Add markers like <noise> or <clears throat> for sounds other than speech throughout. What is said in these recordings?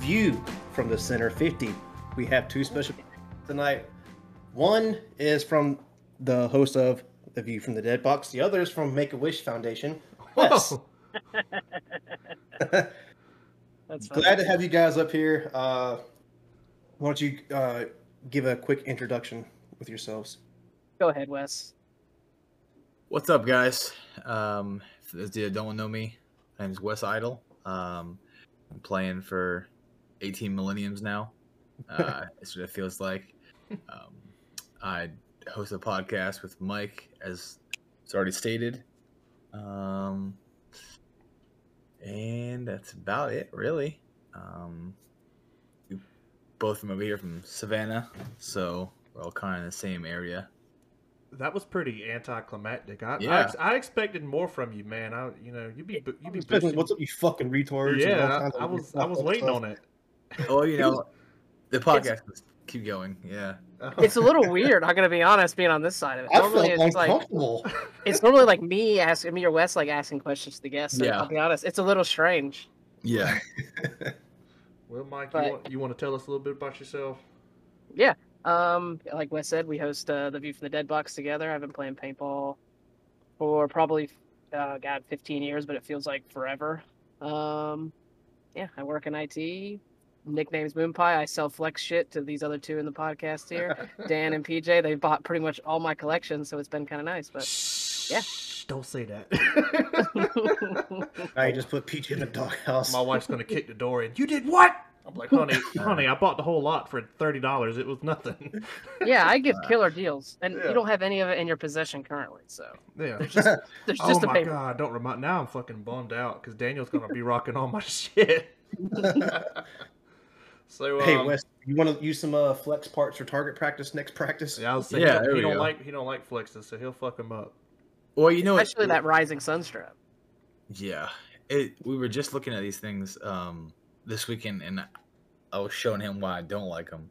The View from the Center 50. We have two special tonight. One is from the host of The View from the Dead Box. The other is from Make a Wish Foundation. Wes. <laughs> That's fine. Glad to have you guys up here. Uh, why don't you uh, give a quick introduction with yourselves? Go ahead, Wes. What's up, guys? Um, for those you that don't know me, my name is Wes Eitel. Um, I'm playing for 18 millenniums now. Uh, <laughs> that's what it feels like. Um, I host a podcast with Mike, as it's already stated. Um, and that's about it, really. Um, we both from over here from Savannah, so we're all kind of in the same area. That was pretty anticlimactic. I, I, Yeah. ex- I expected more from you, man. I, you know, you'd be, you'd be boosting- What's up, you fucking retards? and all Yeah, kinds I, I was, I was stuff. waiting on it. <laughs> Oh, you know, the podcast must keep going. Yeah. <laughs> It's a little weird. I'm gonna be honest, being on this side of it. I Normally, felt it's like uncomfortable. it's normally like me asking me or Wes like asking questions to the guests. So Yeah. I'll be honest, it's a little strange. Yeah. <laughs> Well, Mike, But- you want, you want to tell us a little bit about yourself? Yeah. Um, like Wes said, we host uh, the View from the Dead Box together. I've been playing paintball for probably uh, God 15 years, but it feels like forever. Um, yeah, I work in IT. Nickname's Moonpie. I sell flex shit to these other two in the podcast here, <laughs> Dan and PJ. They bought pretty much all my collections, so it's been kind of nice. But yeah. Don't say that. <laughs> I just put Peach in the doghouse. My wife's gonna kick the door in. You did what? I'm like, honey, <laughs> honey, I bought the whole lot for thirty dollars. It was nothing. yeah, I give killer deals, and Yeah. you don't have any of it in your possession currently. So Yeah. there's just there's oh just a my paper. god! Don't remind. Now I'm fucking bummed out because Daniel's gonna be rocking all my shit. So um, hey, Wes, you want to use some uh, flex parts for target practice next practice? Yeah, I was saying Yeah, he, he don't go. like he don't like flexes, so he'll fuck him up. Well, you know, what- Especially that rising sunstrap. Yeah. It. We were just looking at these things um this weekend, and I was showing him why I don't like them.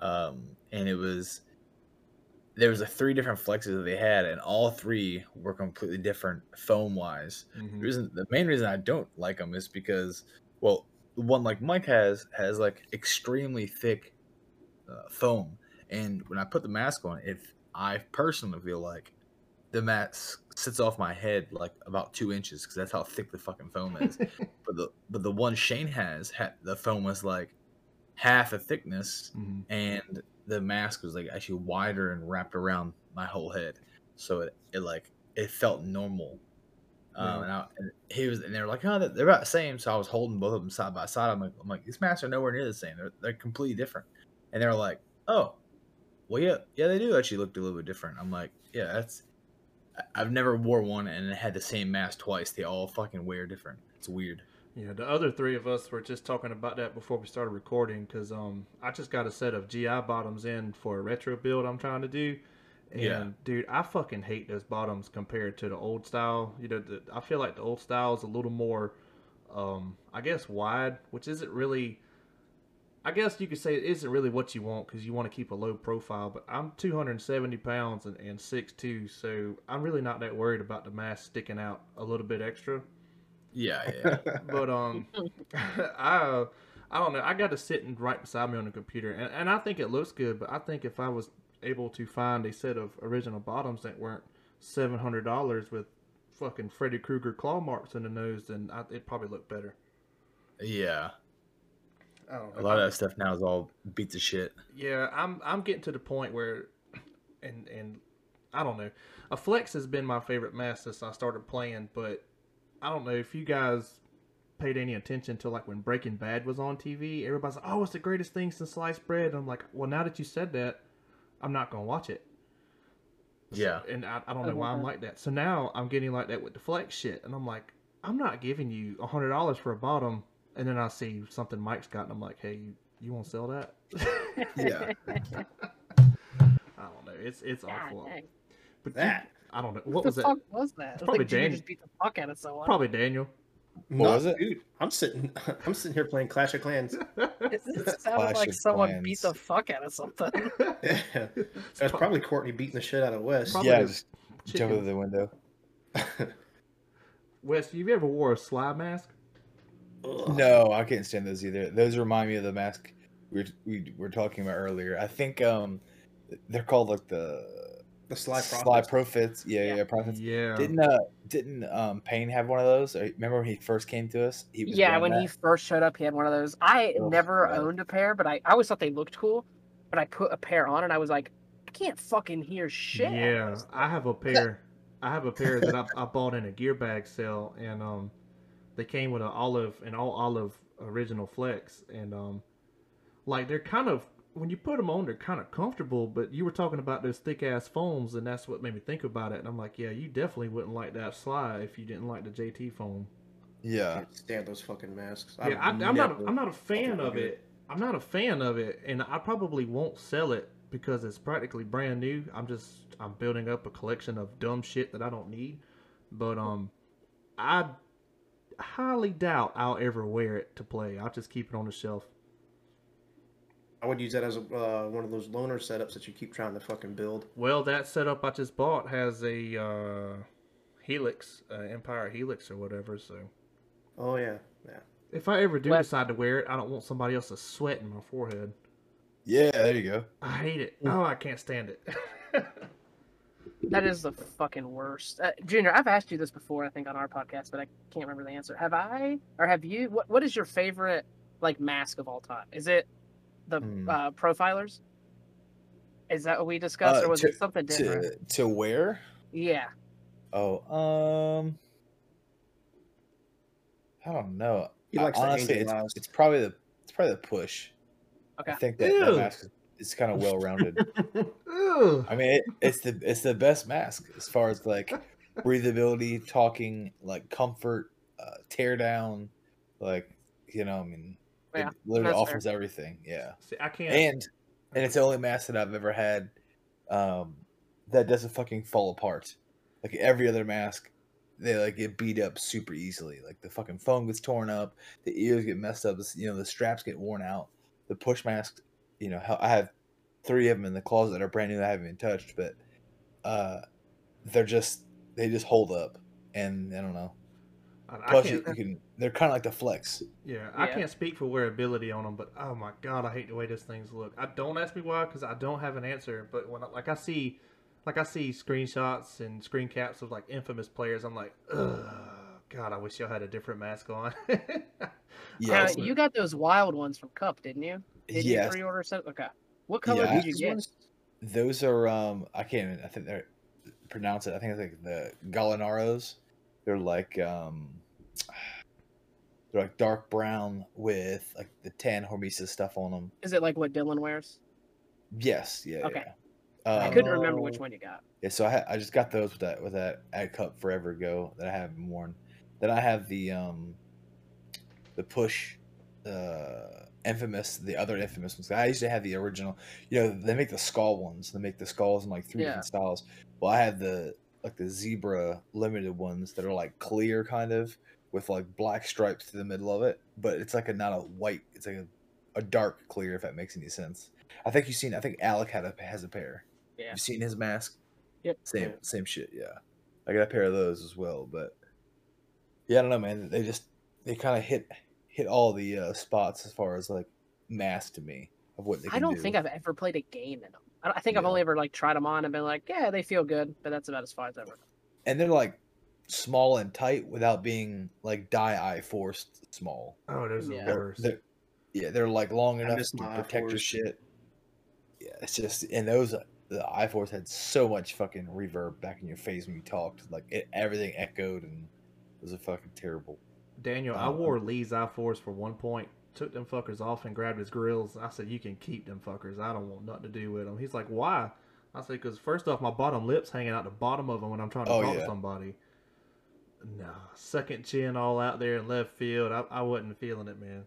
Um, and it was there was a three different flexes that they had, and all three were completely different foam wise. Mm-hmm. The reason, the main reason I don't like them is because, well, the one like Mike has has like extremely thick uh, foam, and when I put the mask on, if I personally feel like the mask sits off my head like about two inches because that's how thick the fucking foam is. <laughs> but the but the one Shane has, had, the foam was like half the thickness, Mhm. and the mask was like actually wider and wrapped around my whole head, so it, it like it felt normal. Um, and, I, and he was, and they were like, "Oh, they're they're about the same." So I was holding both of them side by side. I'm like, "I'm like, these masks are nowhere near the same. They're they're completely different." And they were like, "Oh, well, yeah, yeah, they do actually look a little bit different." I'm like, "Yeah, that's." I- I've never wore one and it had the same mask twice. They all fucking wear different. It's weird. Yeah, the other three of us were just talking about that before we started recording because um, I just got a set of GI bottoms in for a retro build I'm trying to do. And Yeah. dude, I fucking hate those bottoms compared to the old style. You know, the, I feel like the old style is a little more, um, I guess, wide, which isn't really. I guess you could say it isn't really what you want because you want to keep a low profile. But I'm 270 pounds and, and 6'2", so I'm really not that worried about the mask sticking out a little bit extra Yeah, yeah. <laughs> but um <laughs> i i don't know i got it sitting right beside me on the computer and, and i think it looks good but i think if i was able to find a set of original bottoms that weren't $700 with fucking freddy krueger claw marks in the nose then I, it'd probably looked better yeah. I don't A lot of that stuff now is all beats of shit. yeah i'm i'm getting to the point where and and i don't know a flex has been my favorite mask since i started playing but i don't know if you guys paid any attention to like when breaking bad was on tv everybody's like oh it's the greatest thing since sliced bread i'm like well now that you said that i'm not gonna watch it Yeah. and i, I don't know why i'm like that so now i'm getting like that with the flex shit and i'm like i'm not giving you a hundred dollars for a bottom and then i see something mike's got and i'm like hey you, you want to sell that <laughs> Yeah. <laughs> I don't know. It's it's God awful. dang. But That. I don't know. What What the was fuck that? was that? Was probably like Junior Dan- just beat the fuck out of someone. Probably Daniel. Not- was it? Dude, I'm sitting. <laughs> I'm sitting here playing Clash of Clans. <laughs> It, it sounded Clash like of someone beat the fuck out of something. <laughs> Yeah. That's probably Courtney beating the shit out of Wes. Probably yeah, just chicken. jump out the window. Wes, you ever wore a slide mask? Ugh. No, I can't stand those either. Those remind me of the mask we were, we were talking about earlier. I think um they're called like the The Sly Sly Prophets. Profits. Yeah, Yeah. yeah, Profits. Yeah. Didn't uh didn't um Payne have one of those? Remember when he first came to us? He was Yeah, when that? he first showed up, he had one of those. I Oh, never God. owned a pair, but I, I always thought they looked cool. But I put a pair on and I was like, I can't fucking hear shit. Yeah, I have a pair. I have a pair that I, I bought in a gear bag sale, and um, they came with an olive, an all olive original flex, and um, like they're kind of when you put them on, they're kind of comfortable. But you were talking about those thick ass foams, and that's what made me think about it. And I'm like, yeah, you definitely wouldn't like that slide if you didn't like the JT foam. I Yeah. can't stand those fucking masks. Yeah, I, I'm, not. never I'm not a fan of do it. I'm not a fan of it, and I probably won't sell it because it's practically brand new. I'm just I'm building up a collection of dumb shit that I don't need. But um, I highly doubt I'll ever wear it to play. I'll just keep it on the shelf. I would use that as a, uh, one of those loaner setups that you keep trying to fucking build. Well, that setup I just bought has a uh, Helix, uh, Empire Helix or whatever. So Oh yeah, yeah. if I ever do Well- decide to wear it, I don't want somebody else to sweat in my forehead. Yeah, there you go. I hate it. Oh, I can't stand it. <laughs> That is the fucking worst. Uh, Junior, I've asked you this before, I think, on our podcast, but I can't remember the answer. Have I, or have you? What What is your favorite like mask of all time? Is it the Hmm. uh, profilers? Is that what we discussed, Uh, or was to- it something different? To to wear? Yeah, Oh, um I don't know. He likes the honestly, it's, it's probably the it's probably the push. Okay. I think that, that mask is, is kind of <laughs> well rounded. Ugh. I mean, it, it's the it's the best mask as far as like breathability, talking, like comfort, uh, tear down, like you know, I mean, Yeah, it literally that's fair. offers everything. Yeah, See, I can't. and and it's the only mask that I've ever had um, that doesn't fucking fall apart. Like every other mask, they like get beat up super easily. Like the fucking foam gets torn up, the ears get messed up. You know, the straps get worn out. The push masks, you know, I have three of them in the closet that are brand new. that I haven't even touched, but uh, they're just they just hold up, and I don't know. I, I Plus, you, can't. you can they're kind of like the flex. Yeah, I can't speak for wearability on them, but oh my god, I hate the way these things look. I don't ask me why, because I don't have an answer. But when I, like I see, like I see screenshots and screen caps of like infamous players, I'm like, ugh, God, I wish y'all had a different mask on. <laughs> Yeah, Now, it's- you got those wild ones from Cup, didn't you? Did you pre-order set? Okay. What color Yeah. did you get? ones? Those are um I can't even I think they're pronounce it. I think it's like the Galinaros. They're like um they're like dark brown with like the tan hormesis stuff on them. Is it like what Dylan wears? Yes, yeah. Okay. Yeah. I Um, couldn't remember which one you got. Yeah, so I ha- I just got those with that with that ad cup forever ago that I haven't worn. Then I have the um the push uh infamous the other infamous ones. I used to have the original. You know, they make the skull ones. They make the skulls in like three Yeah. different styles. Well, I have the like the zebra limited ones that are like clear kind of with like black stripes through the middle of it, but it's like a not a white, it's like a, a dark clear if that makes any sense. I think you've seen I think Alec had a has a pair. Yeah. You've seen his mask? Yep. Same Yeah. same shit, yeah. I got a pair of those as well, but yeah, I don't know, man. They just they kind of hit hit all the uh, spots as far as like mask to me of what they can I don't do. think I've ever played a game in them. I, I think I've only ever like tried them on and been like, yeah, they feel good, but that's about as far as I've ever. and they're like small and tight without being like die eye forced small. oh, those are Yeah. the They're, worst. they're- yeah, they're like long I enough miss to my protect your shit. Yeah, it's just and those the iForce had so much fucking reverb back in your face when you talked. Like it, everything echoed and it was a fucking terrible. Daniel, I Uh, wore Lee's I Force for one point, took them fuckers off and grabbed his grills. I said, "You can keep them fuckers. I don't want nothing to do with them." He's like, "Why?" I said, "Because first off, my bottom lip's hanging out the bottom of them when I'm trying to Oh, talk yeah. to somebody." Nah, second chin all out there in left field. I, I wasn't feeling it, man.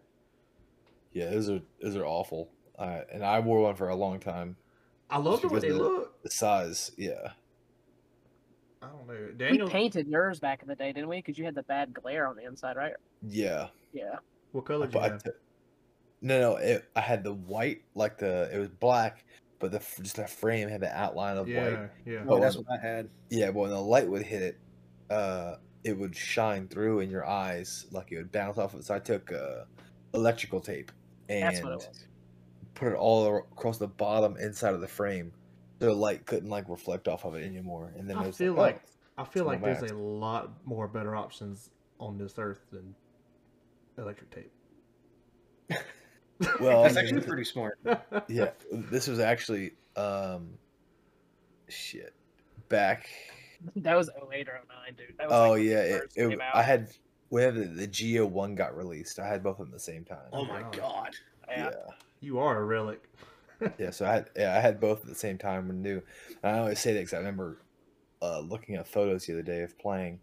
Yeah, those are those are awful. Uh, and I wore one for a long time. I love the way they the- look. The size, yeah. I don't know, Daniel. We painted yours back in the day, didn't we? Because you had the bad glare on the inside, right? Yeah. Yeah. What color did you I- I have? t- no, no, it, I had the white, like the it was black, but the just the frame had the outline of Yeah, white. yeah. Oh, Oh, that's on- what I had. Yeah, but when the light would hit it, uh, it would shine through in your eyes, like it would bounce off of it. So I took uh, electrical tape and it put it all across the bottom inside of the frame, so the light couldn't like reflect off of it anymore. And then it I was feel like, like I feel like there's mask. a lot more better options on this earth than electric tape. well, That's I mean, actually pretty smart. <laughs> yeah, this was actually um, shit back. That was 08 or 09, dude. That was Oh like yeah, it it, first it. I had whenever the Geo One got released, I had both of them at the same time. Oh my God. god. yeah. you are a relic. <laughs> Yeah, so I had yeah, I had both at the same time when new. And I always say that because I remember uh, looking at photos the other day of playing.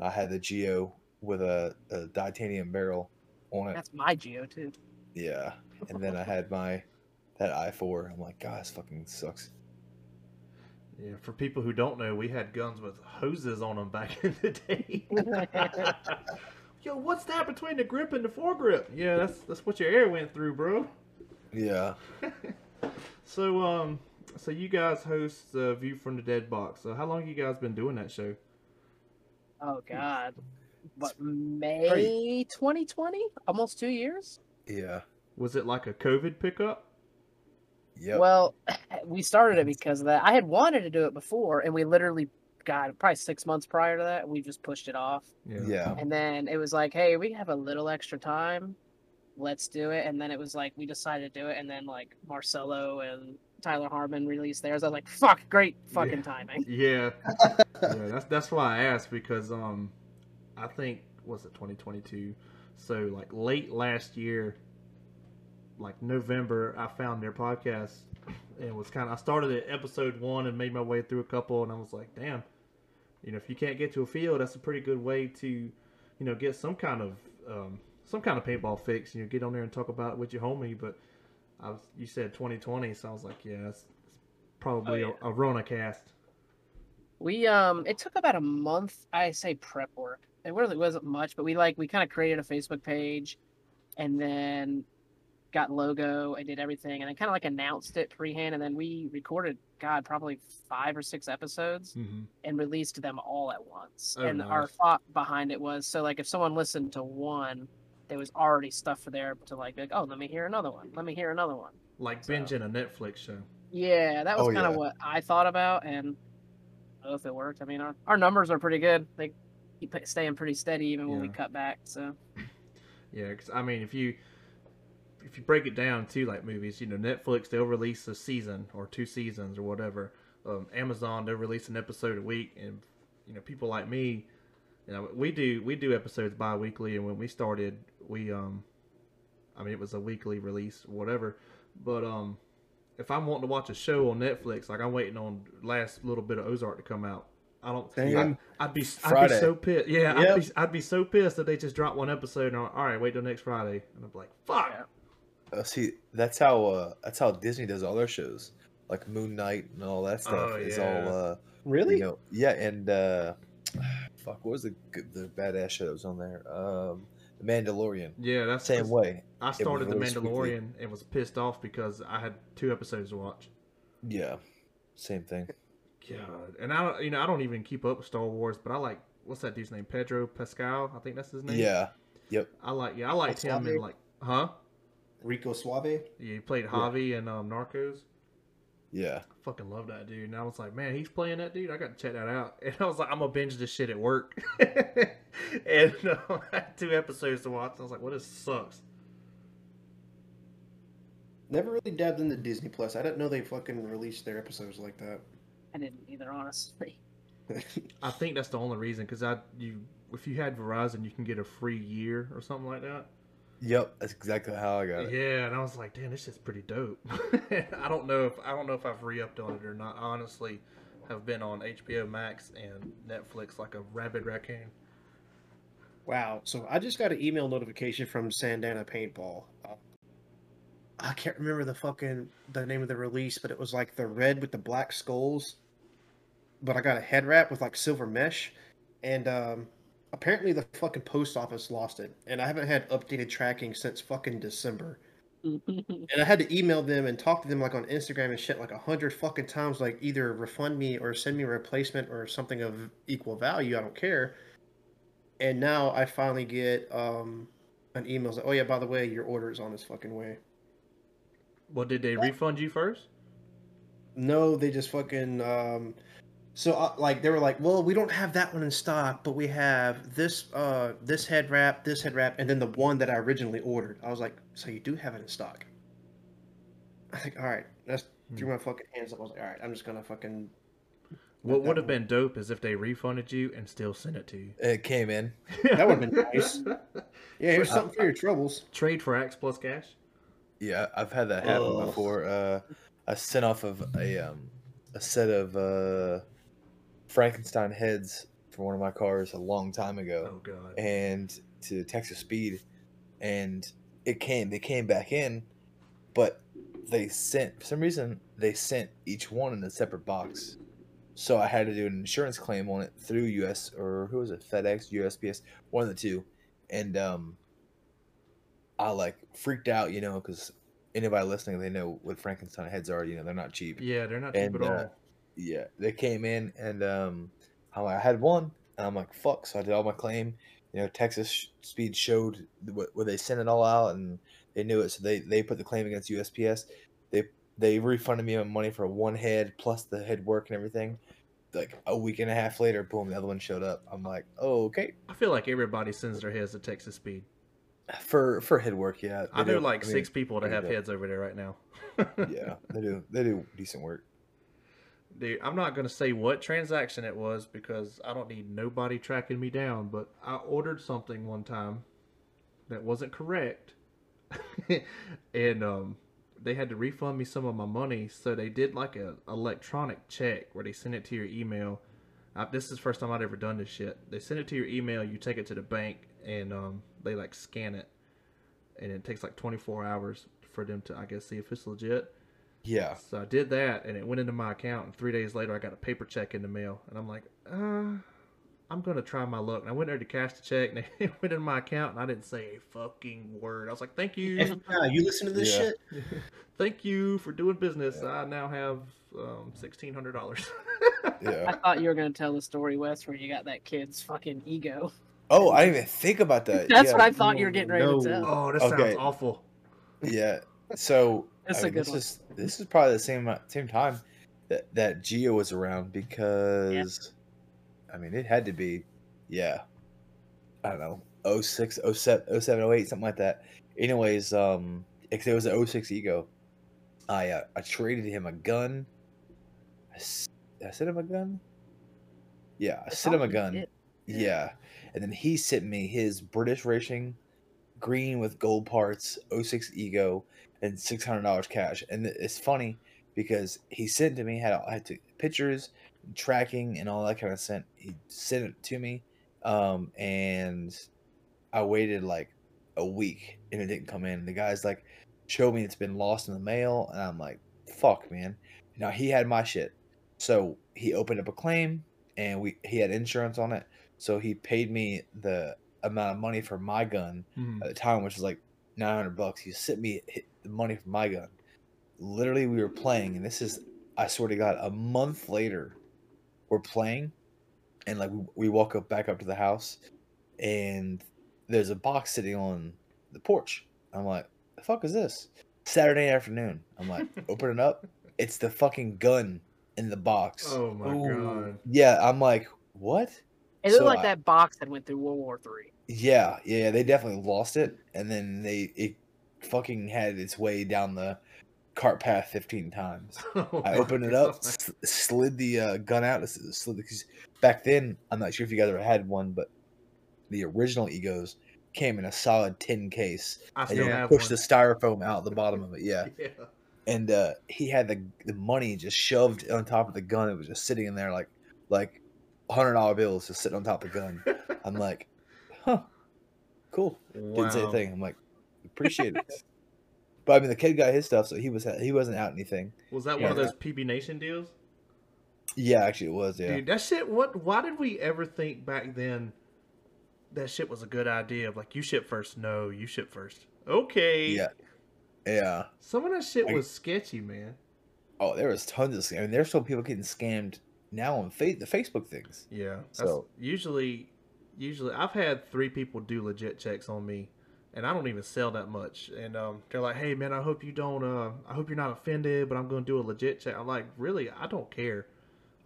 I had the Geo with a, a titanium barrel on it. That's my Geo too. Yeah, and then I had my that i four. I'm like, God, this fucking sucks. Yeah, for people who don't know, we had guns with hoses on them back <laughs> in the day. <laughs> Yo, what's that between the grip and the foregrip? Yeah, that's that's what your air went through, bro. Yeah, <laughs> So, um, so you guys host uh, View from the Dead Box. So, how long you guys been doing that show? Oh God. What May 2020? Almost two years. yeah, Was it like a COVID pickup? Yeah. Well, <laughs> we started it because of that. I had wanted to do it before, and we literally, God, probably six months prior to that, we just pushed it off. yeah, And then it was like, hey, we have a little extra time. Let's do it. And then it was like, we decided to do it. And then, like, Marcelo and Tyler Harmon released theirs. I was like, fuck, great fucking Yeah. timing. <laughs> Yeah, yeah. That's that's why I asked because um, I think was it 2022. So like late last year, like November, I found their podcast and was kind of I started at episode one and made my way through a couple, and I was like, damn, you know, if you can't get to a field, that's a pretty good way to, you know, get some kind of um, some kind of paintball fix. You know, get on there and talk about it with your homie. But I was you said 2020, so I was like, yeah, that's probably Oh, a, a Rona cast. We, um, it took about a month, I say prep work. It really wasn't much, but we, like, we kind of created a Facebook page and then got logo and did everything. And then kind of like announced it freehand. And then we recorded, God, probably five or six episodes. Mm-hmm. and released them all at once. Oh, and our thought behind it was so like if someone listened to one, there was already stuff for there to like, like oh let me hear another one, let me hear another one. Like So- binging a Netflix show. Yeah, that was Oh, kind of yeah. what I thought about, and I don't know if it worked. I mean, our, our numbers are pretty good. They keep staying pretty steady even when we cut back. So <laughs> Yeah, because I mean, if you if you break it down to like movies, you know, Netflix they'll release a season or two seasons or whatever. Um, Amazon they'll release an episode a week, and you know, people like me, you know, we do we do episodes bi-weekly, and when we started, we um, I mean, it was a weekly release, whatever. But um, if I'm wanting to watch a show on Netflix, like I'm waiting on last little bit of Ozark to come out. I don't. Same. I'd be I'd be so pissed. Yeah, Yep. I'd, be, I'd be so pissed that they just dropped one episode and I'm like, all right, wait till next Friday, and I'm like, fuck. Yeah. Uh, see, that's how uh, that's how Disney does all their shows, like Moon Knight and all that stuff. Oh, is yeah. all uh, Really? you know, yeah, and uh, <sighs> fuck, what was the the badass show that was on there? Um, the Mandalorian. Yeah, that's the Same that's- way. I started the released weekly. Mandalorian and was pissed off because I had two episodes to watch. Yeah, same thing. God, and I don't- you know I don't even keep up with Star Wars, but I like what's that dude's name? Pedro Pascal, I think that's his name. Yeah, yep. I like yeah I liked him Suave? in like huh? Rico Suave. Yeah, he played Javi in um, Narcos. Yeah, Fucking love that dude. And I was like, man, he's playing that dude. I got to check that out. <laughs> And I was like, I'm gonna binge this shit at work. <laughs> and uh, <laughs> I had two episodes to watch. I was like, well, this sucks. Never really dabbed into Disney Plus. I didn't know they fucking released their episodes like that. I didn't either, honestly. <laughs> I think that's the only reason because I you if you had Verizon, you can get a free year or something like that. yep. That's exactly how I got it. Yeah, and I was like, damn, this shit's pretty dope. <laughs> I don't know if I don't know if I've re-upped on it or not. I honestly have been on HBO Max and Netflix like a rabid raccoon. Wow. So I just got an email notification from Sandana Paintball. I can't remember the fucking the name of the release, but it was like the red with the black skulls. But I got a head wrap with like silver mesh, and um, apparently the fucking post office lost it, and I haven't had updated tracking since fucking December. <laughs> And I had to email them and talk to them like on Instagram and shit like a hundred fucking times, like either refund me or send me a replacement or something of equal value. I don't care. and now I finally get um an email like, oh yeah, by the way, your order is on its fucking way. Well, did they refund you first? No, they just fucking um. So uh, like they were like, well, we don't have that one in stock, but we have this uh this head wrap, this head wrap, and then the one that I originally ordered. I was like, so you do have it in stock. I was like, all right, that's threw my fucking hands up. I was like, all right, I'm just gonna fucking. What would have been dope is if they refunded you and still sent it to you. It came in. That would have been nice. <laughs> Yeah, here's something for your troubles. Trade for X plus cash. Yeah, I've had that happen Ugh. before. Uh, I sent off of a um, a set of uh, Frankenstein heads for one of my cars a long time ago, Oh god. and to Texas Speed, and it came. They came back in, but they sent for some reason they sent each one in a separate box. So I had to do an insurance claim on it through US or who was it FedEx, USPS, one of the two, and um, I like freaked out, you know, because anybody listening, they know what Frankenstein heads are. You know, they're not cheap. Yeah, they're not cheap And, at all. uh, Yeah, they came in and um, I had one, and I'm like, fuck. So I did all my claim. You know, Texas Speed showed wh- where they sent it all out, and they knew it, so they they put the claim against USPS. They they refunded me my money for one head plus the head work and everything. Like a week and a half later, boom, the other one showed up. I'm like, oh, okay. I feel like everybody sends their heads to Texas Speed. For for head work, yeah. I know do. like mean, six people that have heads over there right now. Yeah, <laughs> they do. They do decent work. Dude, I'm not gonna say what transaction it was because I don't need nobody tracking me down. But I ordered something one time that wasn't correct, <laughs> and um, they had to refund me some of my money. So they did like a electronic check where they send it to your email. I, this is the first time I'd ever done this shit. They send it to your email. You take it to the bank, and um, they like scan it, and it takes like 24 hours for them to, I guess, see if it's legit. Yeah. So I did that, and it went into my account. And three days later, I got a paper check in the mail, and I'm like, uh, I'm gonna try my luck. And I went there to cash the check, and <laughs> it went in my account, and I didn't say a fucking word. I was like, "Thank you, FBI, you listen to this Yeah. shit? <laughs> thank you for doing business. I now have um, sixteen hundred dollars." <laughs> I thought you were gonna tell the story, Wes, where you got that kid's fucking ego. Oh, I didn't even think about that. That's yeah. what I thought you were getting ready no. to tell. oh, this Okay. sounds awful. Yeah. So <laughs> That's I a mean, good this one. is this is probably the same uh, same time that that Geo was around because I mean it had to be yeah I don't know 06 07 07 08 something like that. Anyways, um, because it was an 06 ego. I uh, I traded him a gun. I, s- did I sent him a gun. Yeah, I sent him a gun. did. Yeah. And then he sent me his British racing green with gold parts, 06 ego, and $600 cash. And it's funny because he sent to me, had, I had to pictures, tracking, and all that kind of sent. He sent it to me. Um, and I waited like a week and it didn't come in. The guy's like, show me it's been lost in the mail. And I'm like, fuck, man. Now he had my shit. So he opened up a claim and we he had insurance on it. So he paid me the amount of money for my gun Mhm. at the time, which was like 900 bucks. He sent me the money for my gun. Literally, we were playing, and this is, I swear to God, a month later, we're playing, and like we, we walk up back up to the house, and there's a box sitting on the porch. I'm like, the fuck is this? Saturday afternoon. I'm like, <laughs> open it up. It's the fucking gun in the box. Oh my Ooh. god. Yeah, I'm like, what? It looked So like that box that went through World War Three. Yeah, yeah, they definitely lost it, and then they it fucking had its way down the cart path fifteen times. <laughs> Oh I opened it up, s- slid the uh, gun out. Slid the, 'cause back then, I'm not sure if you guys ever had one, but the original egos came in a solid tin case, I and still you have push the styrofoam out the bottom of it. Yeah, <laughs> Yeah. and uh, he had the the money just shoved on top of the gun. It was just sitting in there like like hundred dollar bills just sitting on top of the gun. I'm like, huh, cool. Didn't say a thing. I'm like, appreciate it. But I mean, the kid got his stuff, so he was he wasn't out anything. Was that one of those PB Nation deals? Yeah, actually, it was. Yeah, Dude, that shit. What? Why did we ever think back then that shit was a good idea? Of like, you ship first. No, you ship first. Okay. yeah, yeah. Some of that shit I- was sketchy, man. Oh, there was tons of. scam- I mean, there's still people getting scammed now on fa- the Facebook things. Yeah. So- usually usually I've had three people do legit checks on me, and I don't even sell that much. And um, they're like, "Hey man, I hope you don't. Uh, I hope you're not offended, but I'm going to do a legit check." I'm like, "Really? I don't care."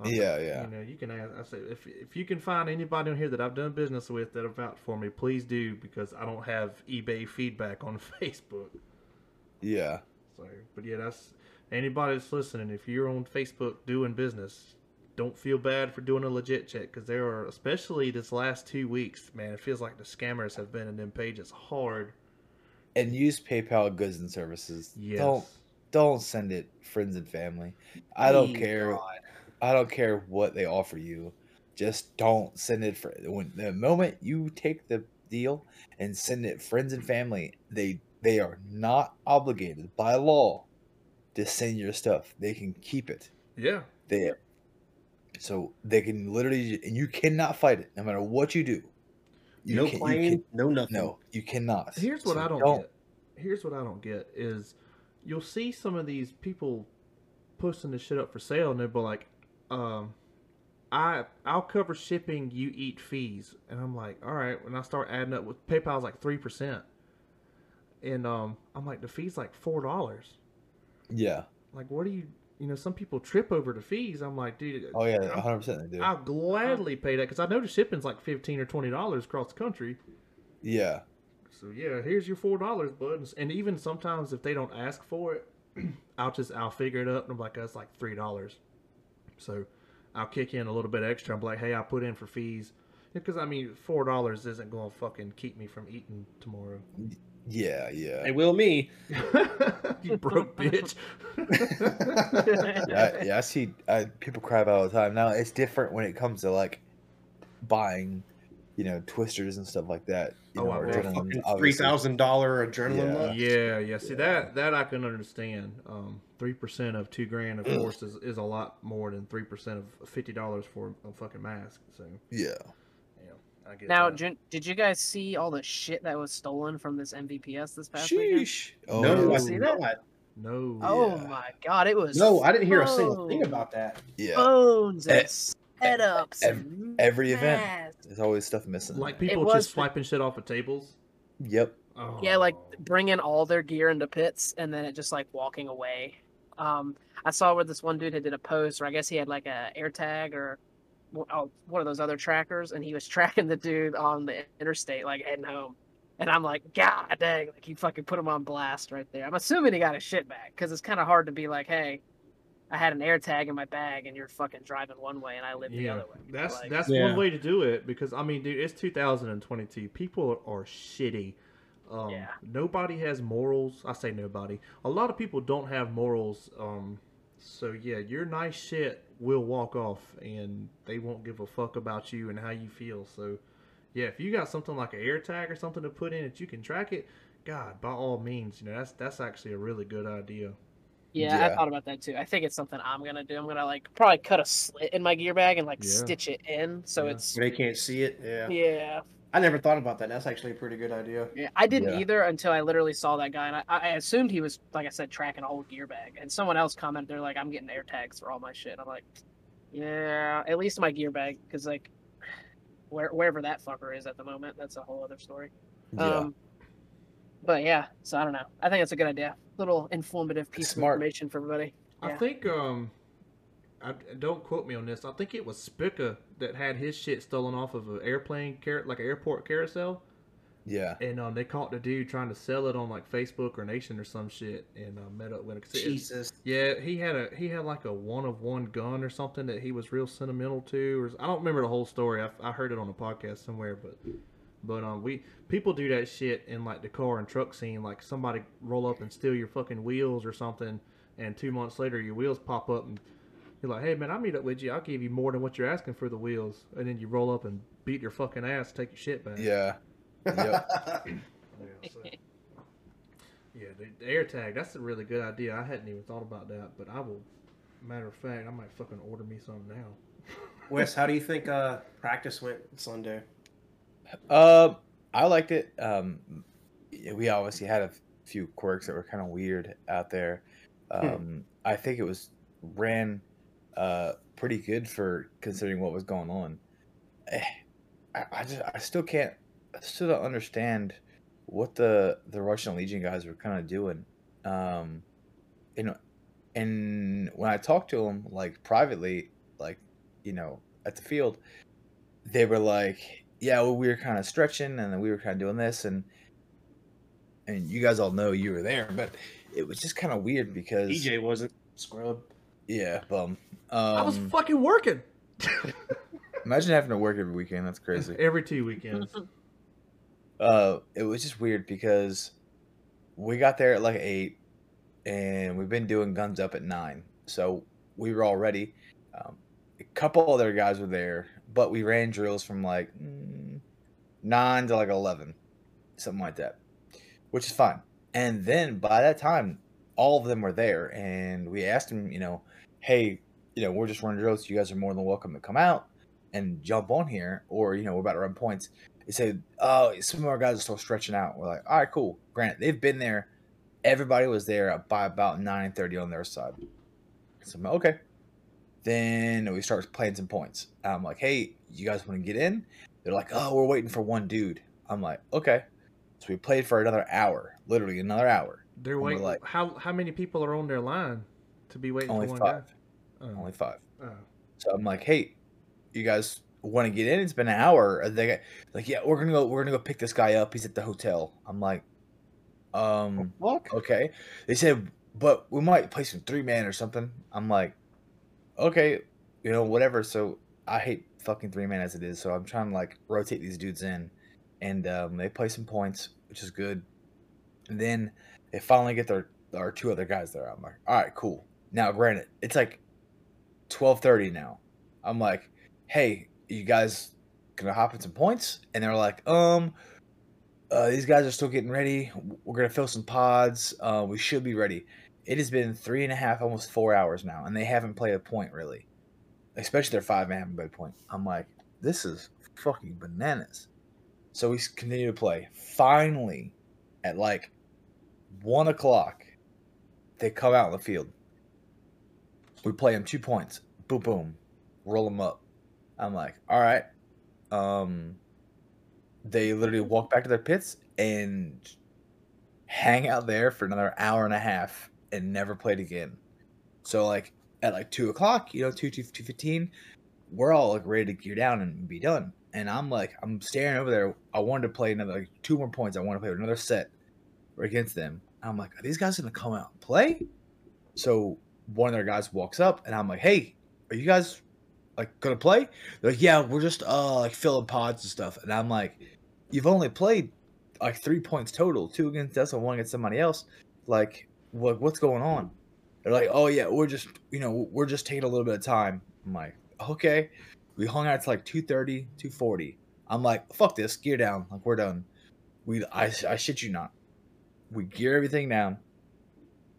Um, Yeah, yeah. You know, you can ask. I say if if you can find anybody on here that I've done business with that have vouched for me, please do because I don't have eBay feedback on <laughs> Facebook. Yeah. So, but yeah, that's anybody that's listening. If you're on Facebook doing business, don't feel bad for doing a legit check because there are, especially this last two weeks, man. It feels like the scammers have been in them pages hard. And use PayPal goods and services. Yes. Don't don't send it friends and family. I don't care. God. I don't care what they offer you. Just don't send it for when the moment you take the deal and send it friends and family, they they are not obligated by law to send your stuff. They can keep it. Yeah. They so they can literally and you cannot fight it no matter what you do. You no can- you can- no nothing. no, you cannot. Here's what So I don't, get. Here's what I don't get is you'll see some of these people posting this shit up for sale and they'll be like, um, I I'll cover shipping, you eat fees. And I'm like, all right, when I start adding up with PayPal's like three percent. And um I'm like the fee's like four dollars. Yeah. Like what do you you know, some people trip over the fees. I'm like, dude, Oh yeah, 100 percent they do. I'll gladly pay that because I know the shipping's like fifteen or twenty dollars across the country. Yeah. So yeah, here's your four dollars, bud. And even sometimes if they don't ask for it, <clears throat> I'll just I'll figure it up and I'm like, that's like three dollars. So I'll kick in a little bit extra. I'm like, hey, I put in for fees. Because I mean, four dollars isn't going to fucking keep me from eating tomorrow. Yeah, yeah. They will me. <laughs> you broke bitch. yeah, I, yeah, I see I, people cry about all the time. Now it's different when it comes to like buying, you know, twisters and stuff like that. You Oh, know, I or bet. adrenaline, Fucking three obviously. thousand dollar adrenaline. Yeah. luck. yeah, yeah. See that that I can understand. Um, three percent of two grand, of course, is, is a lot more than three percent of fifty dollars for a fucking mask. So Yeah. Yeah, I get Now, that. Jun- did you guys see all the shit that was stolen from this MVPS this past weekend? Sheesh. Oh, no, I see that? not. no. Oh Yeah. my god, it was No, I didn't hear a single thing about that. yeah. phones and Eh, setups. ev- and every event. There's always stuff missing. Like people was just swiping shit off of tables. Yep. Oh. Yeah, like bringing all their gear into pits and then it just like walking away. Um, I saw where this one dude had did a post, or I guess he had like a AirTag or one of those other trackers, and he was <laughs> tracking the dude on the interstate, like heading home. And I'm like, God dang, like he fucking put him on blast right there. I'm assuming he got his shit back because it's kind of hard to be like, hey, I had an air tag in my bag and you're fucking driving one way and I live the other way. that's Like, that's Yeah. one way to do it because I mean, dude, it's 2022. People are shitty. Um, Yeah. Nobody has morals. I say nobody. A lot of people don't have morals. Um, so yeah, your nice shit will walk off, and they won't give a fuck about you and how you feel. So yeah, if you got something like an AirTag or something to put in that you can track it, God, by all means, you know that's that's actually a really good idea. Yeah, Yeah. I thought about that too. I think it's something I'm gonna do. I'm gonna like probably cut a slit in my gear bag and like Yeah. stitch it in so Yeah. it's They can't see it. Yeah. yeah. I never thought about that. That's actually a pretty good idea. Yeah, I didn't Yeah. either until I literally saw that guy, and I, I assumed he was, like I said, tracking a whole gear bag. And someone else commented, they're like, "I'm getting air tags for all my shit." I'm like, "Yeah, at least my gear bag, because like, where wherever that fucker is at the moment, that's a whole other story." Yeah. Um, but yeah, so I don't know. I think it's a good idea. Little informative piece Smart. of information for everybody. I think um, I don't quote me on this. I think it was Spica that had his shit stolen off of an airplane car, like an airport carousel, yeah. and um, they caught the dude trying to sell it on like Facebook or Nation or some shit, and uh, met up with it. Jesus. Yeah, he had a he had like a one of one gun or something that he was real sentimental to, or I don't remember the whole story. I, I heard it on a podcast somewhere, but but um we people do that shit in like the car and truck scene. Like somebody roll up and steal your fucking wheels or something, and two months later your wheels pop up and you're like, hey man, I'll meet up with you. I'll give you more than what you're asking for the wheels, and then you roll up and beat your fucking ass, take your shit back. Yeah. <laughs> Yep. Yeah, so- yeah, the, the air tag, that's a really good idea. I hadn't even thought about that, but I will. Matter of fact, I might fucking order me some now. <laughs> Wes, how do you think uh, practice went Sunday? Um, I liked it. Um, we obviously had a few quirks that were kind of weird out there. Um, I think it was ran uh pretty good for considering what was going on. Eh, I, I just I still can't I still don't understand what the the Russian Legion guys were kind of doing. Um, you know, and when I talked to them like privately, like you know at the field, they were like, "Yeah, well, we were kind of stretching, and we were kind of doing this, and and you guys all know you were there, but it was just kind of weird because EJ wasn't scrub. Yeah, bum. I was Um, fucking working <laughs> imagine having to work every weekend. That's crazy. <laughs> every two weekends. <laughs> uh it was just weird because we got there at like eight and we've been doing guns up at nine so we were all ready um, a couple other guys were there but we ran drills from like mm, nine to like 11 something like that which is fine and then by that time all of them were there and we asked them you know hey you know we're just running drills you guys are more than welcome to come out and jump on here or you know we're about to run points they said, "Oh, some of our guys are still stretching out." We're like, "All right, cool." Granted, they've been there. Everybody was there by about nine thirty on their side. So I'm like, okay. Then we start playing some points. I'm like, "Hey, you guys want to get in?" They're like, "Oh, we're waiting for one dude." I'm like, "Okay." So we played for another hour, literally another hour. They're we're waiting. like- how how many people are on their line to be waiting Only for one five. guy? Oh. Only five. Oh. So I'm like, "Hey, you guys want to get in? It's been an hour." And They got, like, "Yeah, we're gonna go. We're gonna go pick this guy up. He's at the hotel." I'm like, "Um." Fuck. okay. They said, but we might play some three man or something. I'm like, okay, you know, whatever. So I hate fucking three man as it is. So I'm trying to like rotate these dudes in, and um, they play some points, which is good. And then they finally get their our two other guys there. I'm like, all right, cool. Now, granted, it's like twelve thirty now. I'm like, hey, you guys gonna hop in some points? And they're like, um, uh, these guys are still getting ready. We're gonna fill some pods. Uh, we should be ready. It has been three and a half, almost four hours now, and they haven't played a point really. Especially their five man haven't played a point. I'm like, this is fucking bananas. So we continue to play. Finally, at like one o'clock, they come out in the field. We play them two points. Boom, boom, roll them up. I'm like, all right. Um, they literally walk back to their pits and hang out there for another hour and a half and never played again. So like at like two o'clock, you know, two two two fifteen, we're all like ready to gear down and be done. And I'm like, I'm staring over there. I wanted to play another like two more points. I want to play another set against them. I'm like, are these guys gonna come out and play? So one of their guys walks up and I'm like, hey, are you guys like gonna play? They're like, yeah, we're just uh like filling pods and stuff. And I'm like, you've only played like three points total, two against us and one against somebody else. Like, what what's going on? They're like, oh yeah, we're just you know we're just taking a little bit of time. I'm like, okay. We hung out to like 2.30, 2.40. I'm like, fuck this, gear down. Like we're done. We I, I shit you not. We gear everything down.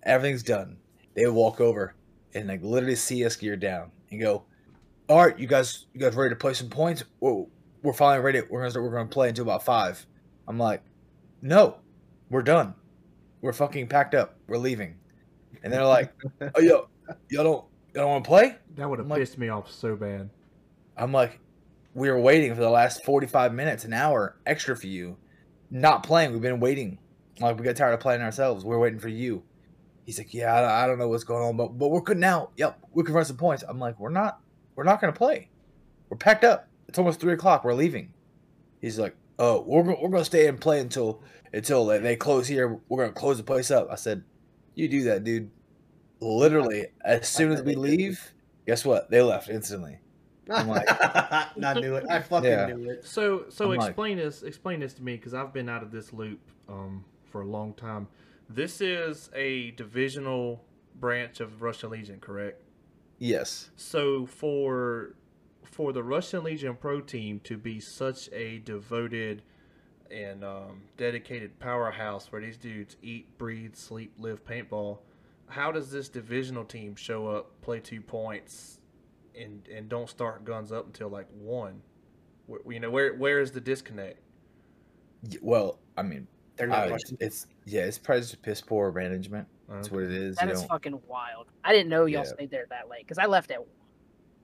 Everything's done. They walk over and like literally see us geared down and go, all right, you guys, you guys ready to play some points? We're, we're finally ready. We're gonna start, we're gonna play until about five. I'm like, no, we're done. We're fucking packed up. We're leaving. And they're like, oh yo, y'all don't y'all don't want to play? That would have I'm like- pissed me off so bad. I'm like, we were waiting for the last 45 minutes, an hour extra for you, not playing. We've been waiting. Like we got tired of playing ourselves. We're waiting for you. He's like, yeah, I, I don't know what's going on, but but we're good now. Yep, we can run some points. I'm like, we're not, we're not gonna play. We're packed up. It's almost three o'clock. We're leaving. He's like, oh, we're we're gonna stay and play until until they, they close here. We're gonna close the place up. I said, you do that, dude. Literally, as soon as we leave, guess what? They left instantly. I'm like- <laughs> I knew it. I fucking Yeah. knew it. So so I'm like- explain this explain this to me because I've been out of this loop um, for a long time. This is a divisional branch of Russian Legion, correct? Yes. So for for the Russian Legion Pro team to be such a devoted and um, dedicated powerhouse where these dudes eat, breathe, sleep, live paintball, how does this divisional team show up, play two points, and and don't start guns up until like one? Where, you know where where is the disconnect? Well, I mean, They're not uh, watching. it's yeah, it's probably just piss poor management. That's what it is. That you is don't- fucking wild. I didn't know y'all Yeah. stayed there that late because I left at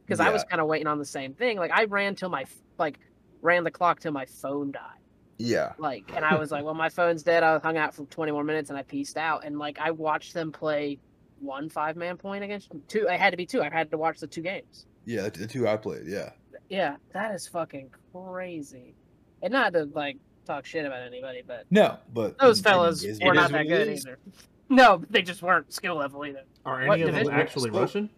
because I was kind of waiting on the same thing. Like I ran till my like ran the clock till my phone died. Yeah. Like, and I was like, well, my phone's dead. I hung out for 20 more minutes and I pieced out. And like, I watched them play one five man point against two. I had to be two. I had to watch the two games. Yeah, the two I played. Yeah. Yeah, that is fucking crazy. And not to like talk shit about anybody, but No, but those it fellas is- were not that good either. <laughs> No, they just weren't skill level either. Are What any of them actually So- Russian?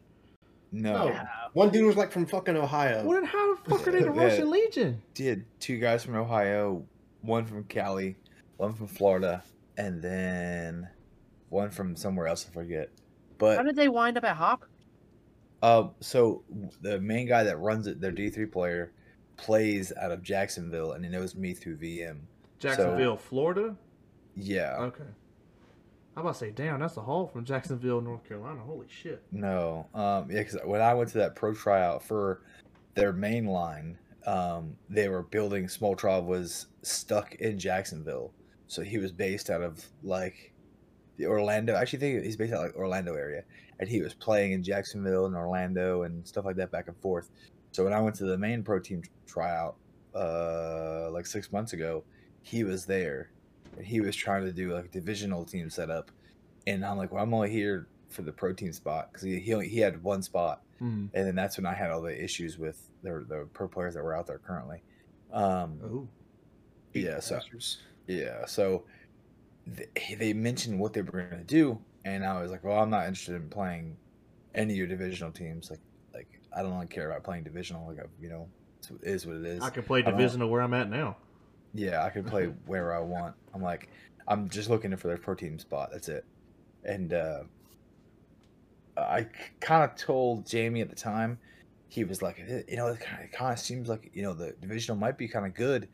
No. Yeah. One dude was like from fucking Ohio. Well, then how the fuck are they <laughs> the Russian Legion? Did two guys from Ohio, one from Cali, one from Florida, and then one from somewhere else. I forget. But how did they wind up at Hawk? uh, so the main guy that runs it, their D three player, plays out of Jacksonville, and he knows me through VM. Jacksonville, Florida. Yeah. Okay. I'm about to say, damn, that's a haul from Jacksonville, North Carolina. Holy shit. No, um, yeah, because when I went to that pro tryout for their main line, um, they were building. Smoltrov was stuck in Jacksonville, so he was based out of like the Orlando. I actually think he's based out of, like Orlando area, and he was playing in Jacksonville and Orlando and stuff like that back and forth. So when I went to the main pro team tryout, uh, like six months ago, he was there, and he was trying to do like a divisional team setup, and I'm like, well, I'm only here for the pro team spot because he he, only, he had one spot, Hmm. and then that's when I had all the issues with the the pro players that were out there currently. Um, Oh. yeah, so yeah, so they, they mentioned what they were going to do, and I was like, well, I'm not interested in playing any of your divisional teams. Like I don't really care about playing divisional. Like, you know, it's, what it is. I can play divisional where I'm at now. Yeah, I can play <laughs> where I want. I'm like, I'm just looking for their pro team spot. That's it. And uh, I kind of told Jamie at the time, he was like, "Eh, you know, it kind of seems like you know the divisional might be kind of good.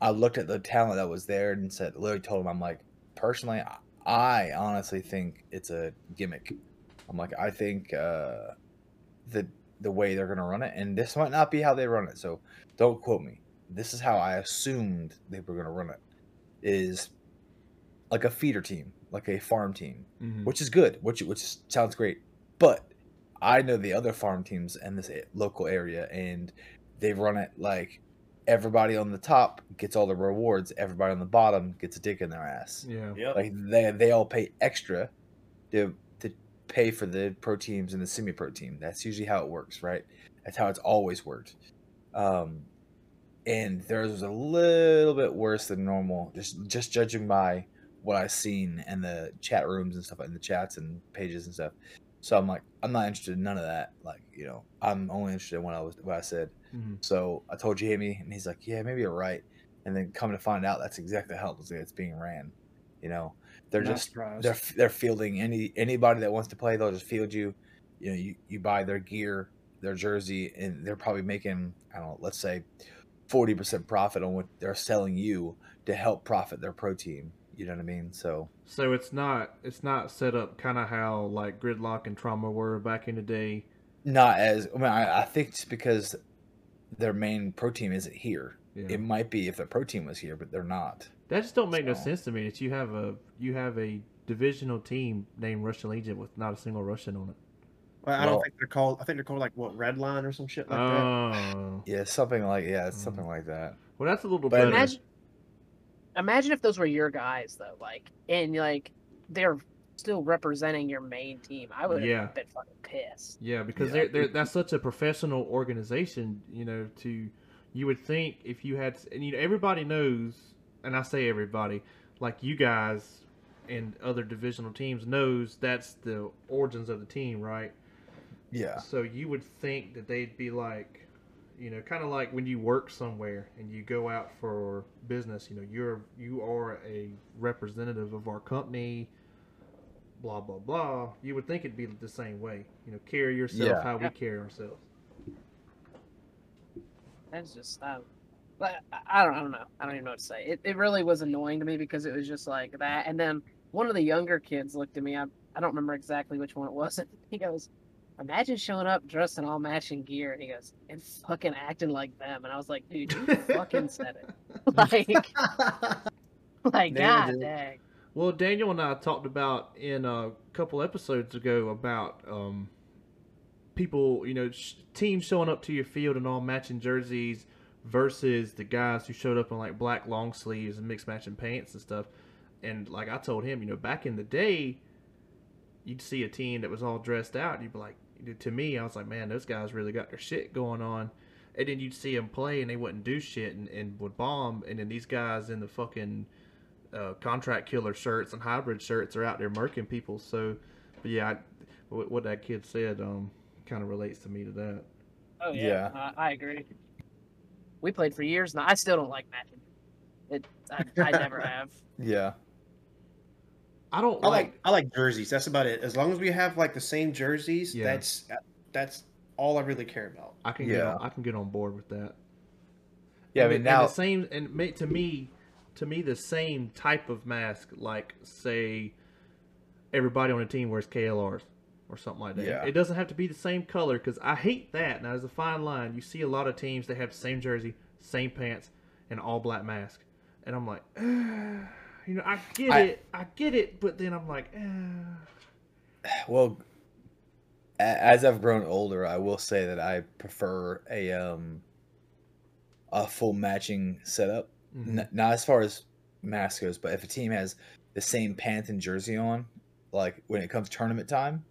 I looked at the talent that was there and said, literally told him, I'm like, personally, I- I honestly think it's a gimmick. I'm like, I think uh, the the way they're gonna run it, and this might not be how they run it. So don't quote me this is how I assumed they were going to run it is like a feeder team, like a farm team, Mhm. which is good, which which sounds great. But I know the other farm teams in this local area, and they run it like everybody on the top gets all the rewards, everybody on the bottom gets a dick in their ass. Yeah. Yep. Like they they all pay extra to to pay for the pro teams and the semi pro team. That's usually how it works, right? That's how it's always worked. Um, and theirs was a little bit worse than normal, just just judging by what I've seen in the chat rooms and stuff, in the chats and pages and stuff. So I'm like, I'm not interested in none of that. Like, you know, I'm only interested in what I was what I said. Mhm. So I told Jamie, and he's like, "Yeah, maybe you're right." And then coming to find out, that's exactly how it's being ran. You know, they're just surprised. they're they're fielding any anybody that wants to play. They'll just field you. You know, you you buy their gear, their jersey, and they're probably making I don't know, let's say forty percent profit on what they're selling you to help profit their pro team. You know what I mean? So So it's not it's not set up kind of how like gridlock and trauma were back in the day. not as I mean, I, I think it's because their main pro team isn't here. Yeah. It might be if their pro team was here, but they're not. That just don't make no sense to me that you have a you have a divisional team named Russian Legion with not a single Russian on it. Well, I Well- don't think they're called. I think they're called like what Red Line or some shit like that. Oh, Yeah, something like yeah, Mm. something like that. well, that's a little But better. Imagine, imagine if those were your guys though, like, and like they're still representing your main team. I would have Yeah. been fucking pissed. Yeah, because Yeah. they're, they're that's such a professional organization. You know, to you would think if you had, and you know, everybody knows, and I say everybody, like you guys and other divisional teams knows that's the origins of the team, right? Yeah. So you would think that they'd be like, you know, kind of like when you work somewhere and you go out for business. You know, you're you are a representative of our company. Blah blah blah. You would think it'd be the same way. You know, carry yourself Yeah. how we Yeah. carry ourselves. That's just um, but I- don't I don't know. I don't even know what to say. It it really was annoying to me because it was just like that. And then one of the younger kids looked at me. I I don't remember exactly which one it was. <laughs> And he goes, "Imagine showing up dressed in all matching gear." And he goes, "And fucking acting like them." And I was like, "Dude, you <laughs> fucking said it." <laughs> like, like, god dang. Well, Daniel and I talked about in a couple episodes ago about um, people, you know, sh- teams showing up to your field in all matching jerseys, versus the guys who showed up in like black long sleeves and mixed matching pants and stuff. And like I told him, you know, back in the day, you'd see a team that was all dressed out, and you'd be like, to me, I was like, man, those guys really got their shit going on. And then you'd see them play, and they wouldn't do shit, and, and would bomb. And then these guys in the fucking uh, contract killer shirts and hybrid shirts are out there murking people. So, but yeah, I, what, what that kid said um, kind of relates to me to that. Oh yeah, Yeah. I, I agree. We played for years, and I still don't like matching. It, I, I never <laughs> have. Yeah. I don't I like. like I like jerseys. That's about it. As long as we have like the same jerseys, Yeah. that's that's all I really care about. I can get Yeah. on, I can get on board with that. Yeah, I mean and now the same and to me, to me the same type of mask, like say, everybody on the team wears KLRs or something like that. Yeah. It doesn't have to be the same color because I hate that. Now there's a fine line. You see a lot of teams that have the same jersey, same pants, and all black mask, and I'm like, <sighs> you know, I get I- it, I get it, but then I'm like, eh. <sighs> well as I've grown older, I will say that I prefer a um a full matching setup. Mhm. N- not as far as mask goes, but if a team has the same pants and jersey on, like when it comes tournament time,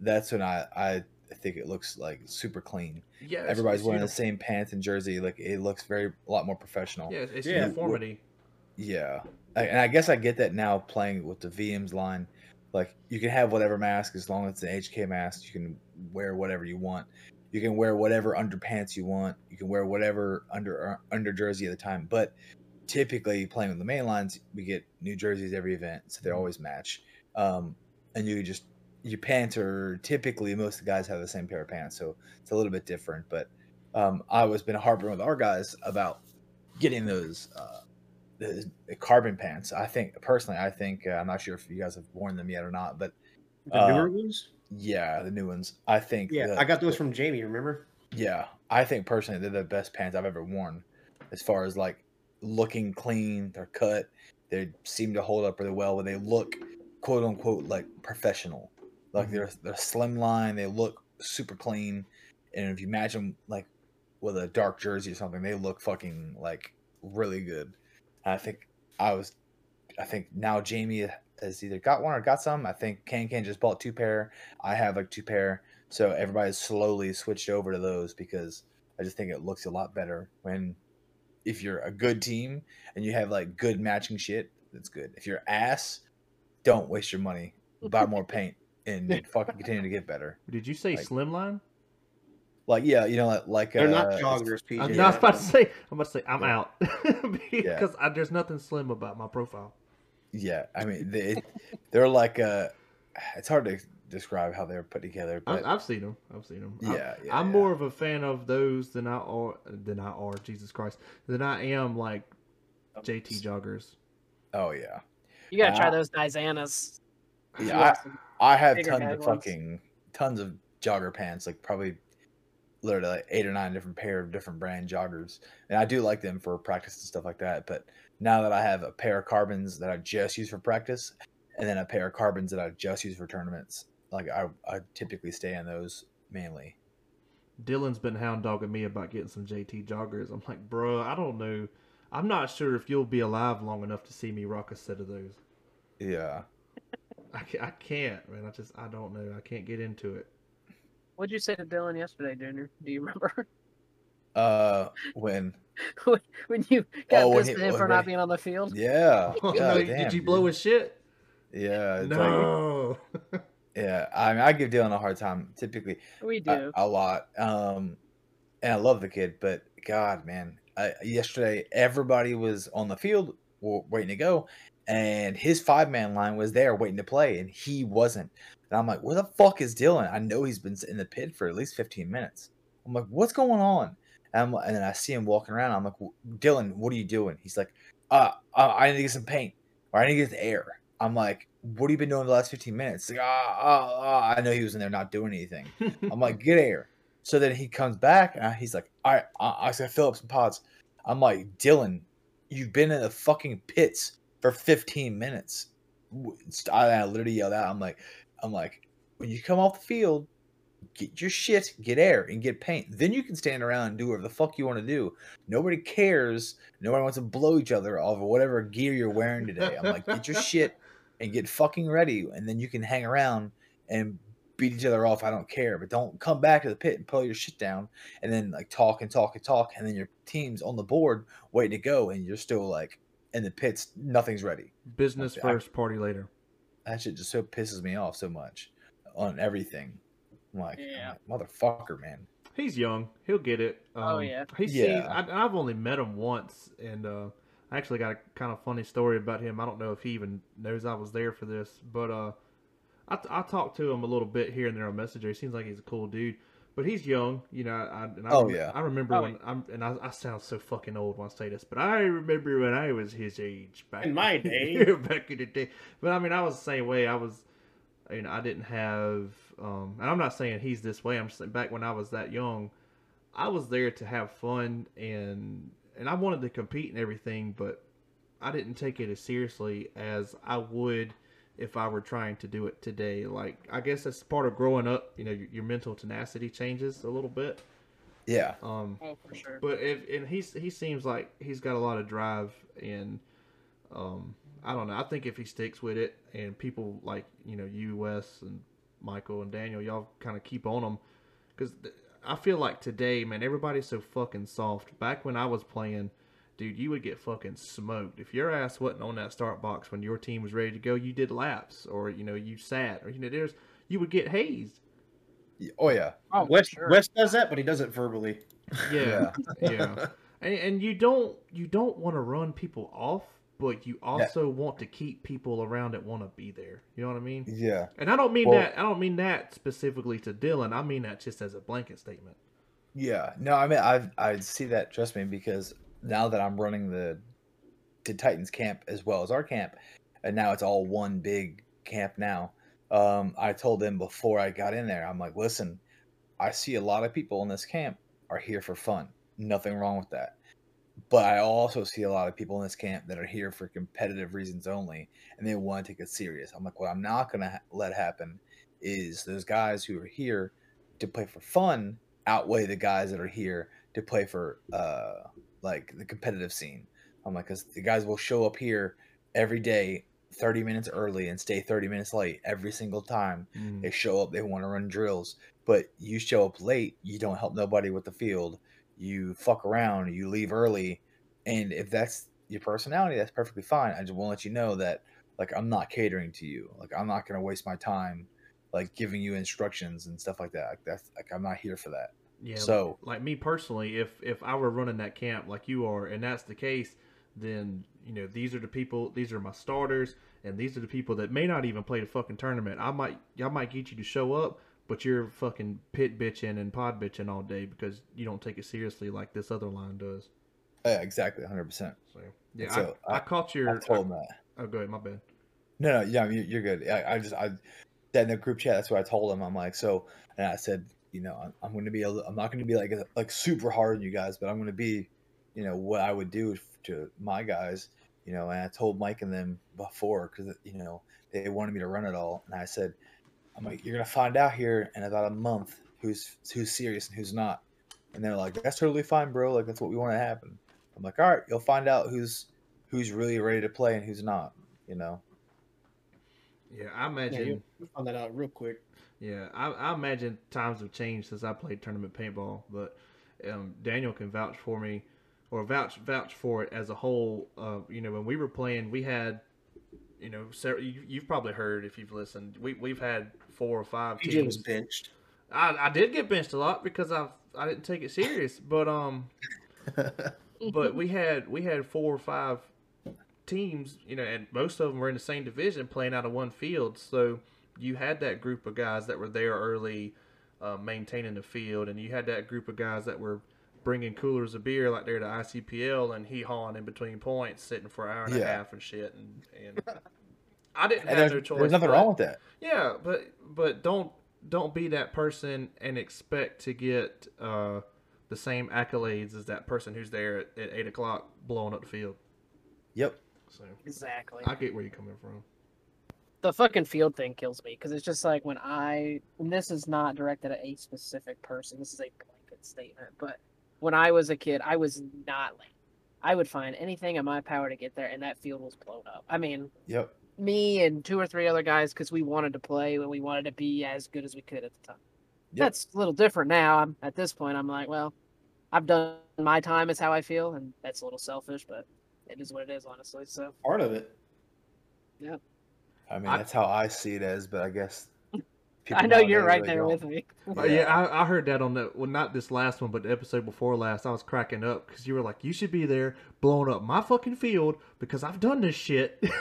that's when I I think it looks like super clean. yeah, it's- Everybody's it's wearing the same pants and jersey, like it looks very a lot more professional. Yeah, it's Yeah. uniformity. Yeah, I, and I guess I get that now playing with the VMs line. Like you can have whatever mask as long as it's an HK mask. You can wear whatever you want. You can wear whatever underpants you want. You can wear whatever under uh, under jersey at the time. But typically playing with the main lines, we get new jerseys every event, so they always match. Um, and you just you pants are typically most of the guys have the same pair of pants, so it's a little bit different. But um, I was been harping with our guys about getting those. Uh, the, the carbon pants. I think personally, I think uh, I'm not sure if you guys have worn them yet or not, but The Uh, newer ones? yeah, the new ones. I think Yeah, the- I got those from Jamie. Remember? yeah, I think personally they're the best pants I've ever worn, as far as like looking clean. They're cut. They seem to hold up really well. Where they look quote unquote like professional. Like they're they're slim line. They look super clean. And if you match them like with a dark jersey or something, they look fucking like really good. I think I was, I think now Jamie has either got one or got some. I think Can Can just bought two pair. I have like two pair. So everybody's slowly switched over to those because I just think it looks a lot better when if you're a good team and you have like good matching shit, that's good. If you're ass, don't waste your money. Buy more <laughs> paint and <laughs> fucking continue to get better. Did you say Like- slimline? Like yeah, you know, like, like They're uh, not it's- joggers, PJ. I'm, no, I was about to say. I'm about to say I'm Yeah. out <laughs> because I, there's nothing slim about my profile. Yeah, I mean they they're like uh it's hard to describe how they're put together, I, but I've seen them. I've seen them. yeah, yeah, I'm yeah. more of a fan of those than I are than I are Jesus Christ than I am like JT joggers. Oh yeah, You gotta try Ah. those Dizanas. yeah. <laughs> I, I have tons of ones. fucking tons of jogger pants, like probably literally like eight or nine different pair of different brand joggers, and I do like them for practice and stuff like that. But now that I have a pair of carbons that I just use for practice, and then a pair of carbons that I just use for tournaments, like I I typically stay on those mainly. Dylan's been hound dogging me about getting some JT joggers. I'm like, bro, I don't know. I'm not sure if you'll be alive long enough to see me rock a set of those. Yeah. I can't, I can't, man. I just, I don't know. I can't get into it. What'd you say to Dylan yesterday, Junior? Do you remember <laughs> Uh, <laughs> when when you got Oh, pissed at him for not being on the field? yeah, <laughs> Oh, God no, damn, did you dude. blow his shit? Yeah, it's like- No. yeah. I mean, I give Dylan a hard time typically We do. a lot. Um, and I love the kid, but God, man, I, yesterday everybody was on the field waiting to go, and his five man line was there waiting to play, and he wasn't. And I'm like, where the fuck is Dylan? I know he's been in the pit for at least 15 minutes. I'm like, what's going on? And, and then I see him walking around. I'm like, Dylan, what are you doing? He's like, uh, uh, I need to get some paint or I need to get the air. I'm like, what have you been doing the last 15 minutes? Like, ah, ah, ah. I know he was in there not doing anything. <laughs> I'm like, get air. So then he comes back and he's like, all right, I, I gotta fill up some pods. I'm like, Dylan, you've been in the fucking pits for 15 minutes. I literally yelled out, I'm like, I'm like, when you come off the field, get your shit, get air, and get paint. Then you can stand around and do whatever the fuck you want to do. Nobody cares. Nobody wants to blow each other off of whatever gear you're wearing today. I'm like, get your shit and get fucking ready, and then you can hang around and beat each other off. I don't care, but don't come back to the pit and pull your shit down, and then like talk and talk and talk, and then your team's on the board waiting to go, and you're still like in the pits. Nothing's ready. Business I- first, party later. That shit just so pisses me off so much on everything. I'm like, Yeah. I'm like, motherfucker, man. He's young. He'll get it. Um, Oh, yeah. He Yeah. seems. I, I've only met him once, and uh, I actually got a kind of funny story about him. I don't know if he even knows I was there for this, but uh, I, I talked to him a little bit here and there on Messenger. He seems like he's a cool dude, but he's young. You know. I, and I, Oh, rem- yeah. I remember Oh, when I'm, and I, I sound so fucking old when I say this, but I remember when I was his age back In my day. <laughs> back in the day. But I mean, I was the same way. I was, you know, I didn't have, um, and I'm not saying he's this way. I'm just saying back when I was that young, I was there to have fun and and I wanted to compete and everything, but I didn't take it as seriously as I would if I were trying to do it today. Like I guess that's part of growing up. You know, your, your mental tenacity changes a little bit. Yeah. Um, Oh, for sure. but if and he's he seems like he's got a lot of drive and um I don't know. I think if he sticks with it and people like you know you Wes and Mykel and Daniel, y'all kind of keep on him because I feel like today, man, everybody's so fucking soft. Back when I was playing, dude, you would get fucking smoked if your ass wasn't on that start box when your team was ready to go. You did laps or you know you sat or you know there's you would get hazed. Oh yeah. Oh, for West sure. Wes does that, but he does it verbally. Yeah, <laughs> yeah. And, and you don't you don't want to run people off, but you also want to keep people around that want to be there. You know what I mean? Yeah. And I don't mean Well- that I don't mean that specifically to Dylan. I mean that just as a blanket statement. Yeah. No, I mean I I see that trust me because now that I'm running the the Titans camp as well as our camp, and now it's all one big camp now. Um, I told them before I got in there, I'm like, listen, I see a lot of people in this camp are here for fun. Nothing wrong with that. But I also see a lot of people in this camp that are here for competitive reasons only, and they want to take it serious. I'm like, what I'm not gonna ha- let happen is those guys who are here to play for fun outweigh the guys that are here to play for uh like the competitive scene. I'm like, because the guys will show up here every day, 30 minutes early, and stay 30 minutes late every single time. They show up, they want to run drills, but you show up late, you don't help nobody with the field. You fuck around, you leave early, and if that's your personality, that's perfectly fine. I just want to let you know that like I'm not catering to you. Like I'm not gonna waste my time like giving you instructions and stuff like that. Like that's like I'm not here for that. Yeah. So- like me personally, if if I were running that camp like you are, and that's the case, then you know these are the people, these are my starters, and these are the people that may not even play the fucking tournament. I might, I might get you to show up, but you're fucking pit bitching and pod bitching all day because you don't take it seriously like this other line does. Oh, yeah, exactly, 100. percent So yeah, So, I, I, I- caught your. I told him that. oh, go ahead, my bad. No, no, yeah, you- you're good. I, I just I that in the group chat. That's what I told him. I'm like, so, and I said, you know, I'm, I'm going to be, a, I'm not going to be like like super hard on you guys, but I'm going to be, you know, what I would do to my guys, you know. And I told Mike and them before because you know they wanted me to run it all, and I said, I'm like, you're going to find out here in about a month who's who's serious and who's not. And they're like, that's totally fine, bro. Like that's what we want to happen. I'm like, all right, you'll find out who's who's really ready to play and who's not. You know. Yeah, I imagine. you you found that out real quick. Yeah, I, I imagine times have changed since I played tournament paintball, but um, Daniel can vouch for me, or vouch vouch for it as a whole. Uh, you know, when we were playing, we had, you know, several, you, you've probably heard if you've listened. We we've had four or five PJ teams. was benched. I, I did get benched a lot because I I didn't take it serious, but um, <laughs> but we had we had four or five teams, you know, and most of them were in the same division playing out of one field. So you had that group of guys that were there early, uh, maintaining the field, and you had that group of guys that were bringing coolers of beer like they're the ICPL and he hawing in between points, sitting for an hour and a half and shit. And, and I didn't And have there's, no choice. there's nothing but- wrong with that. yeah, but but don't don't be that person and expect to get uh, the same accolades as that person who's there at, at eight o'clock blowing up the field. Yep. So Exactly. I get where you're coming from. The fucking field thing kills me because it's just like when I and this is not directed at a specific person. This is a blanket statement, but when I was a kid, I was not like I would find anything in my power to get there, and that field was blown up. I mean, Yep. me and two or three other guys because we wanted to play and we wanted to be as good as we could at the time. Yep. That's a little different now. I'm at this point. I'm like, well, I've done my time. Is how I feel, and that's a little selfish, but it is what it is, honestly. So Part of it. I mean, I- that's how I see it as, but I guess. I know you're right there don't. with me. Uh, yeah, I, I heard that on the well, not this last one, but the episode before last. I was cracking up because you were like, "You should be there, blowing up my fucking field because I've done this shit." <laughs>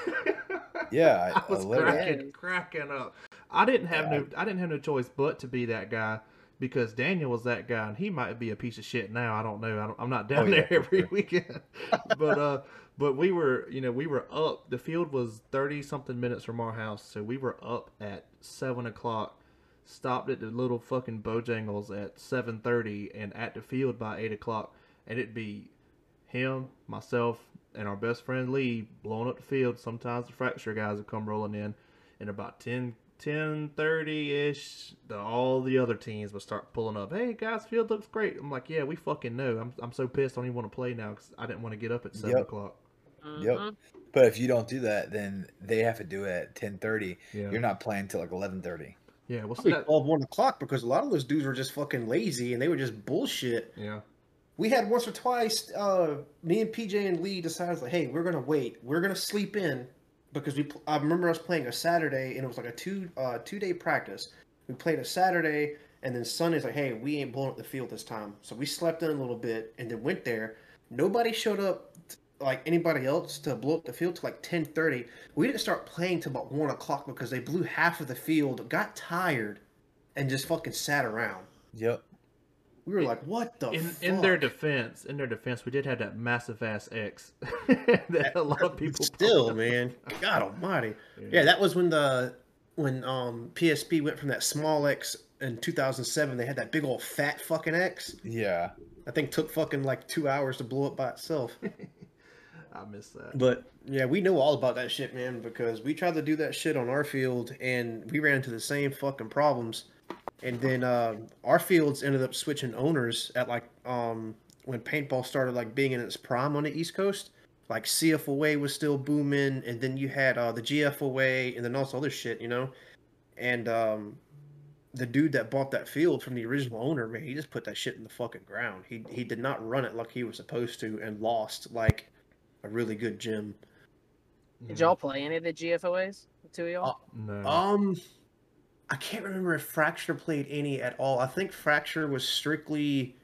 Yeah, I, <laughs> I was I literally- cracking, cracking up. I didn't have Yeah. no, I didn't have no choice but to be that guy because Daniel was that guy, and he might be a piece of shit now. I don't know. I don't, I'm not down Oh, <laughs> yeah, there every sure. weekend, but uh, but we were, you know, we were up. The field was thirty something minutes from our house, so we were up at seven o'clock. Stopped at the little fucking Bojangles at seven thirty, and at the field by eight o'clock, and it'd be him, myself, and our best friend Lee blowing up the field. Sometimes the fracture guys would come rolling in, and about 10, 10 ish, the, all the other teams would start pulling up. Hey guys, field looks great. I'm like, yeah, we fucking know. I'm, I'm so pissed. I don't even want to play now because I didn't want to get up at seven Yep. o'clock. Yep. Mhm. But if you don't do that, then they have to do it at ten thirty. Yeah, You're not playing till like eleven thirty. yeah. What's Probably that? 12, 1 o'clock because a lot of those dudes were just fucking lazy and they were just bullshit. Yeah, We had once or twice, uh, me and PJ and Lee decided like, hey, we're gonna wait. We're gonna sleep in because we. pl- I remember us playing a Saturday and it was like a two uh, two day practice. We played a Saturday and then Sunday's like, hey, we ain't blowing up the field this time. So we slept in a little bit and then went there. Nobody showed up t- like anybody else to blow up the field to like ten thirty. We didn't start playing till about one o'clock because they blew half of the field, got tired, and just fucking sat around. Yep. We were like, what the in in their defense, in their defense, we did have that massive ass X <laughs> that a lot of people <laughs> still, pulled. man. God Almighty. Yeah, that was when the when um PSP went from that small X in 2007. They had that big old fat fucking X. Yeah. I think took fucking like two hours to blow up by itself. <laughs> I miss that. But yeah, we know all about that shit, man, because we tried to do that shit on our field and we ran into the same fucking problems. And then uh, our fields ended up switching owners at like um when paintball started like being in its prime on the East Coast. Like CFOA was still booming, and then you had uh, the GFOA, and then also other shit, you know. And um, the dude that bought that field from the original owner, man, he just put that shit in the fucking ground. He he did not run it like he was supposed to, and lost like a really good gym. Did y'all play any of the GFOAs? The two of y'all? Uh, No. Um, I can't remember if Fracture played any at all. I think Fracture was strictly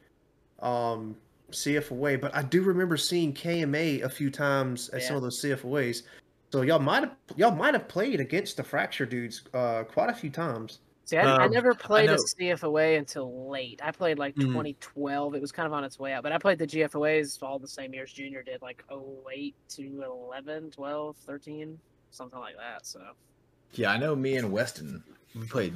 um CFOA, but I do remember seeing KMA a few times at some of those CFOAs. So y'all might have y'all might have played against the Fracture dudes uh quite a few times. See, I, I Um, never played a know- CFOA until late. I played like Mhm. 2012. It was kind of on its way out, but I played the GFOAs all the same years Junior did, like 08 to 11, 12, 13, something like that. So Yeah, I know me and Weston we played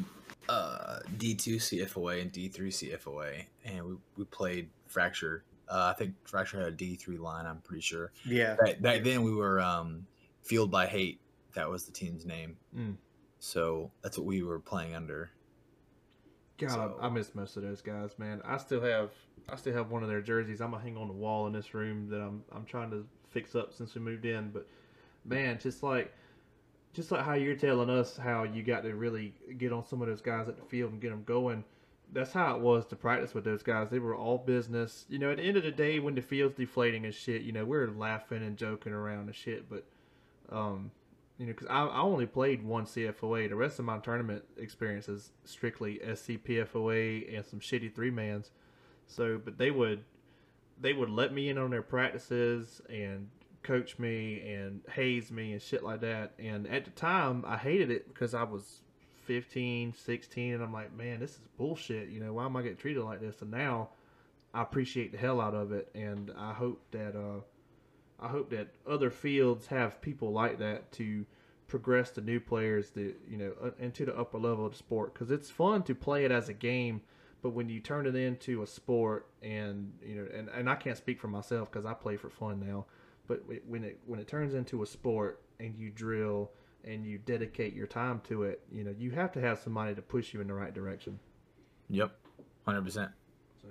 uh D2 CFOA and D3 CFOA and we, we played Fracture. Uh, I think Fracture had a D3 line, I'm pretty sure. Yeah. Back, back then we were um Field by Hate. That was the team's name. Mm. So that's what we were playing under. God, So- I miss most of those guys, man. I still have I still have one of their jerseys. I'm gonna hang on the wall in this room that I'm I'm trying to fix up since we moved in. But man, just like just like how you're telling us how you got to really get on some of those guys at the field and get them going. That's how it was to practice with those guys. They were all business. You know, at the end of the day, when the field's deflating and shit, you know, we're laughing and joking around and shit. But um, you know, because I, I only played one CFOA. The rest of my tournament experience is strictly SCPFOA and some shitty three mans. So, but they would they would let me in on their practices and coach me and haze me and shit like that. And at the time, I hated it because I was 15, 16, and I'm like, man, this is bullshit. You know, why am I getting treated like this? And now I appreciate the hell out of it, and I hope that uh, I hope that other fields have people like that to progress the new players that you know into the upper level of the sport because it's fun to play it as a game but when you turn it into a sport and you know and, and i can't speak for myself because i play for fun now but when it when it turns into a sport and you drill and you dedicate your time to it, you know, you have to have somebody to push you in the right direction. Yep, hundred percent. So,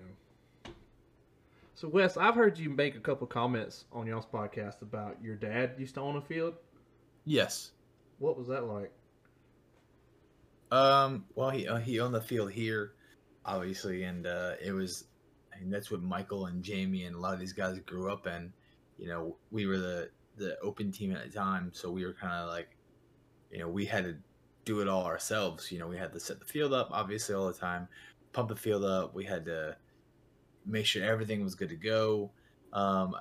so Wes, I've heard you make a couple comments on y'all's podcast about your dad used to own a field. Yes. What was that like? Um. Well, he uh, he owned the field here, obviously, and uh, it was, I mean, that's what Mykel and Jamie and a lot of these guys grew up in. You know, we were the the open team at the time, so we were kind of like, you know, we had to do it all ourselves. You know, we had to set the field up, obviously, all the time, pump the field up. We had to make sure everything was good to go. Um,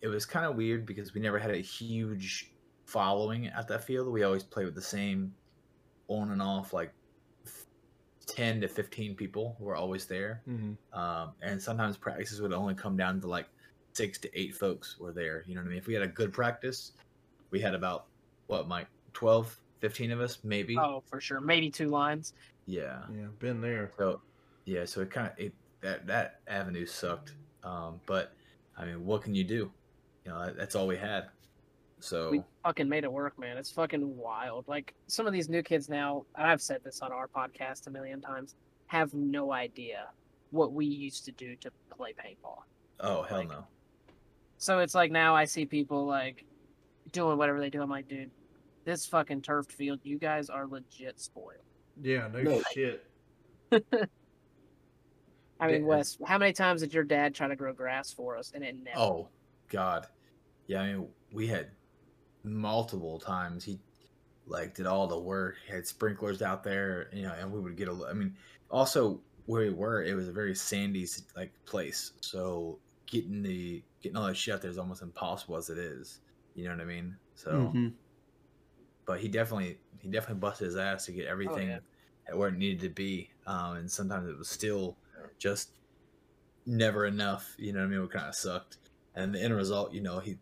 it was kind of weird because we never had a huge following at that field. We always played with the same on and off like 10 to 15 people were always there. Mm-hmm. Um, and sometimes practices would only come down to like six to eight folks were there. You know what I mean? If we had a good practice, we had about what, Mike, 12, 15 of us, maybe? Oh, for sure. Maybe two lines. Yeah. Yeah, been there. So, yeah, so it kind of, it, that, that avenue sucked. Um, but I mean, what can you do? You know, that's all we had. So, We fucking made it work, man. It's fucking wild. Like some of these new kids now, and I've said this on our podcast a million times, have no idea what we used to do to play paintball. oh, hell like- no. So it's like now I see people like doing whatever they do. I'm like, dude, this fucking turfed field, you guys are legit spoiled. Yeah, no, <laughs> No. shit. <laughs> I mean, Wes, how many times did your dad try to grow grass for us and it never? Oh God, yeah. I mean, we had multiple times. He like did all the work. He had sprinklers out there, you know, and we would get a. I mean, also where we were, it was a very sandy like place, so getting the getting all that shit out there is almost impossible as it is. You know what I mean? So, Mhm. but he definitely he definitely busted his ass to get everything yeah. at where it needed to be, um, and sometimes it was still just never enough. You know what I mean? It kind of sucked. And the end result, you know, he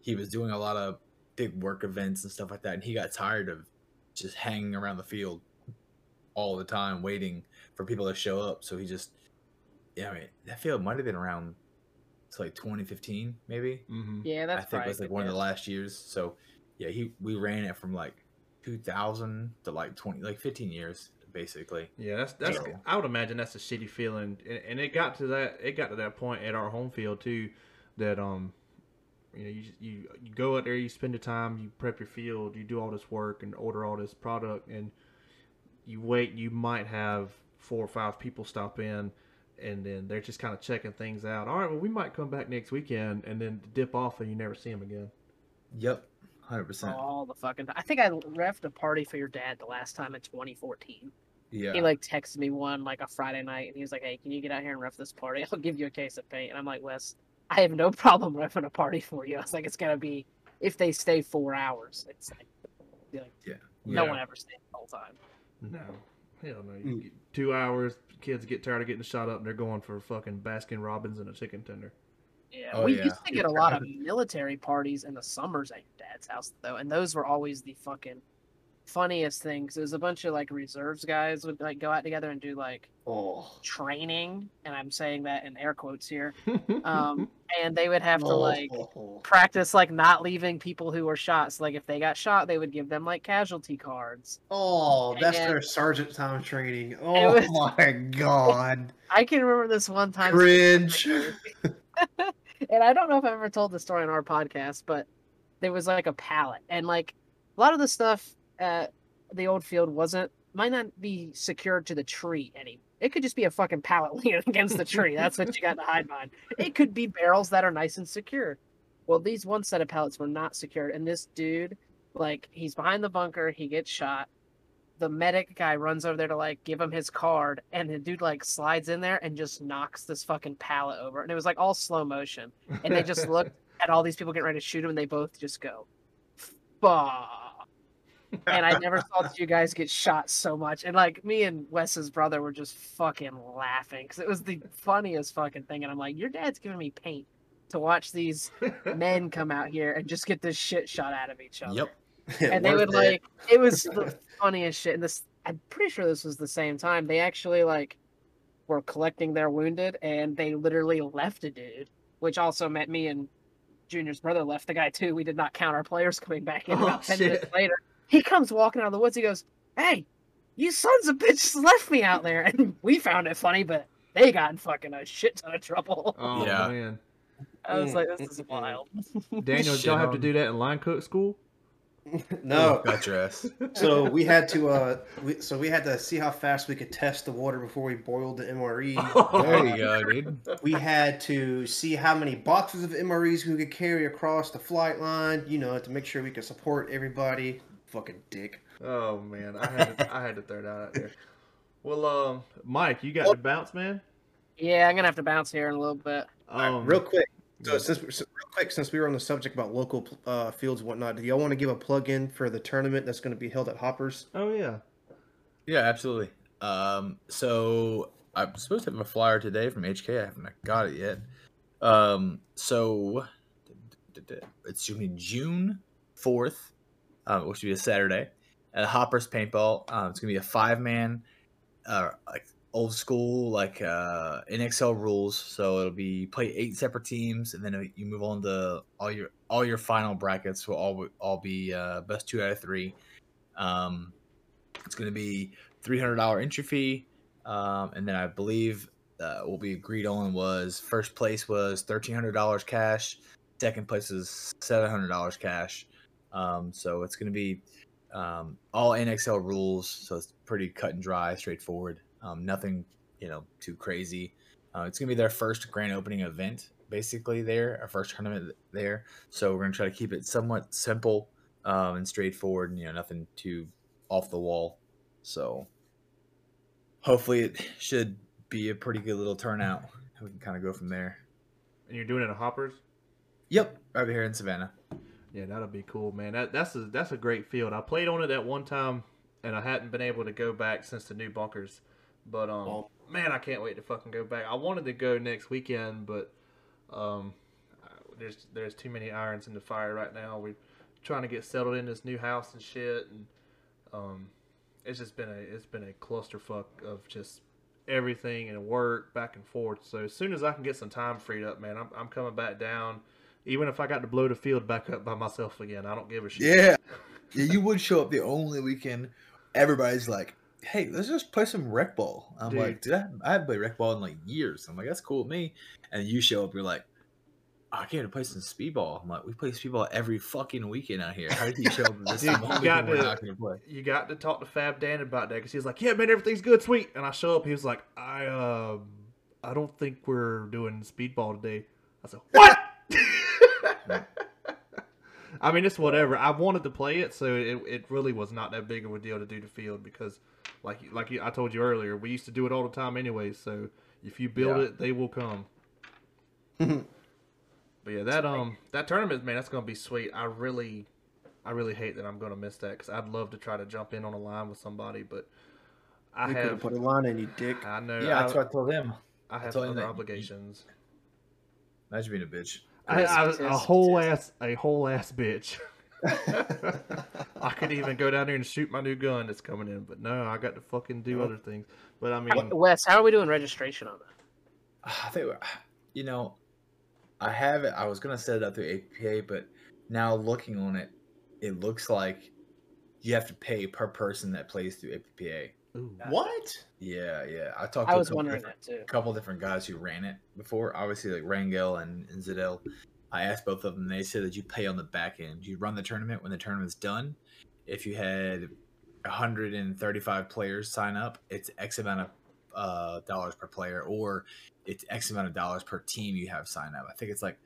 he was doing a lot of big work events and stuff like that, and he got tired of just hanging around the field all the time waiting for people to show up. So he just, yeah, I mean, that field might have been around to like 2015, maybe. Mm-hmm. Yeah, that's I think it was like good one of the last years. So yeah, he we ran it from like 2000 to like 20, like 15 years basically. Yeah, that's that's. So- I would imagine that's a shitty feeling, and, and it got to that. It got to that point at our home field too, that um, you know, you you you go out there, you spend the time, you prep your field, you do all this work and order all this product, and you wait. You might have four or five people stop in, and then they're just kind of checking things out. All right, well, we might come back next weekend, and then dip off, and you never see them again. Yep, hundred percent. all the fucking. I think I refed a party for your dad the last time in 2014. Yeah, He like texted me one like a Friday night, and he was like, "Hey, can you get out here and ref this party? <laughs> I'll give you a case of paint." And I'm like, "Wes, I have no <laughs> problem refing a party for you." I was like, "It's gonna be if they stay four hours. It's like, like Yeah. no Yeah. one ever stays the whole time." No, hell no. You mm. get two hours, kids get tired of getting shot up, and they're going for fucking Baskin Robbins and a chicken tender. Yeah, Oh, we yeah. used to get a lot of military parties in the summers at your dad's house though, and those were always the fucking funniest things. Was a bunch of like reserves guys would like go out together and do like Oh. training, and I'm saying that in air quotes here. <laughs> Um, and they would have to like Oh. practice like not leaving people who were shot. So like if they got shot, they would give them like casualty cards. Oh, that's their sergeant time training. Oh was- my god. I can remember this one time. Cringe. <laughs> and I don't know if i've ever told the story on our podcast, but there was like a pallet, and like a lot of the stuff at the old field wasn't might not be secured to the tree any. It could just be a fucking pallet <laughs> leaning against the tree. That's what you got to hide behind. It could be barrels that are nice and secure. Well, these one set of pallets were not secured, and this dude, like, he's behind the bunker. He gets shot. The medic guy runs over there to like give him his card, and the dude like slides in there and just knocks this fucking pallet over, and it was like all slow motion. And they just <laughs> looked at all these people getting ready to shoot him, and they both just go, "Fuck." And I never saw you guys get shot so much. And like me and Wes's brother were just fucking laughing because it was the funniest fucking thing. And I'm like, your dad's giving me paint to watch these men come out here and just get this shit shot out of each other. Yep. <laughs> And they would it. like, it was the <laughs> funniest shit. And this, I'm pretty sure this was the same time. They actually like were collecting their wounded and they literally left a dude, which also meant me and Junior's brother left the guy too. We did not count our players coming back in Oh, about ten shit. minutes later. He comes walking out of the woods. He goes, "Hey, you sons of bitches left me out there," <laughs> and we found it funny, but they got in fucking a shit ton of trouble. Oh Yeah. man, I was like, "This is wild." <laughs> Daniel, did Shit y'all have to do that in line cook school? <laughs> no. got your ass. So we had to uh we, so we had to see how fast we could test the water before we boiled the MRE. There you go, dude. we had to see how many boxes of MREs we could carry across the flight line, you know, to make sure we could support everybody. Fucking dick. Oh man, I had to, I had to throw that out there. Well, um, Mike, you got to bounce, man. Yeah, I'm gonna have to bounce here in a little bit. Um, real quick. So yeah. since so real quick, since we were on the subject about local uh, fields and whatnot, do y'all want to give a plug in for the tournament that's going to be held at Hoppers? Oh yeah. Yeah, absolutely. Um, so I'm supposed to have a flyer today from HK. I haven't got it yet. Um, so it's going to be June fourth, uh, which will be a Saturday at Hoppers Paintball. Um, it's to be a five man, uh, like old school, like uh, NXL rules. So it'll be play eight separate teams, and then you move on to all your all your final brackets will all all be uh, best two out of three. Um, it's to be three hundred dollar entry fee, um, and then I believe uh, what we agreed on was first place was thirteen hundred dollars cash, second place is seven hundred dollars cash. Um, so it's going to be um, all NXL rules, so it's pretty cut and dry, straightforward. Um, nothing you know too crazy. Uh, it's going to be their first grand opening event, basically there, our first tournament there. So we're going to try to keep it somewhat simple um, and straightforward, and you know nothing too off the wall. So hopefully it should be a pretty good little turnout. We can kind of go from there. And you're doing it at Hoppers. Yep, right here in Savannah. Yeah, that'll be cool, man. That that's a that's a great field. I played on it at one time, and I hadn't been able to go back since the new bunkers. But um, Oh. man, I can't wait to fucking go back. I wanted to go next weekend, but um, there's there's too many irons in the fire right now. We're trying to get settled in this new house and shit, and um, it's just been a it's been a clusterfuck of just everything and work back and forth. So as soon as I can get some time freed up, man, I'm I'm coming back down. Even if I got to blow the field back up by myself again, I don't give a shit. Yeah. yeah, you would show up the only weekend. Everybody's like, "Hey, let's just play some rec ball." I'm Dude. like, "Dude, I, I haven't played rec ball in like years." I'm like, "That's cool with me." And you show up, you're like, "Oh, "I came to play some speedball." I'm like, "We play speedball every fucking weekend out here. How did you show up this Dude, you got to- play?" You got to talk to Fab Dan about that because he's like, "Yeah, man, everything's good, sweet." And I show up, he was like, "I uh, I don't think we're doing speedball today." I said, "What?" <laughs> I mean, it's whatever. I wanted to play it, so it, it really was not that big of a deal to do the field because, like like I told you earlier, we used to do it all the time anyway. So if you build Yeah. it, they will come. <laughs> But yeah, that um that tournament, man, that's gonna be sweet. I really, I really hate that I'm gonna miss that because I'd love to try to jump in on a line with somebody, but I we could have have. put a line in you, dick. I know. Yeah, I, that's what I told him. I have told him other that you- obligations. Imagine being a bitch. I, I, a whole ass, a whole ass bitch. <laughs> I could even go down there and shoot my new gun that's coming in, but no, I got to fucking do other things. But I mean, Wes, how are we doing registration on that? <sighs> I think, you know, I have it. I was gonna set it up through APA, but now looking on it, it looks like you have to pay per person that plays through APA. Ooh, what? Yeah, yeah. I talked I to was a couple wondering different, that too. couple different guys who ran it before. Obviously, like Rangel and, and Zidell. I asked both of them. They said that you pay on the back end. You run the tournament when the tournament's done. If you had 135 players sign up, it's X amount of uh, dollars per player, or it's X amount of dollars per team you have sign up. I think it's like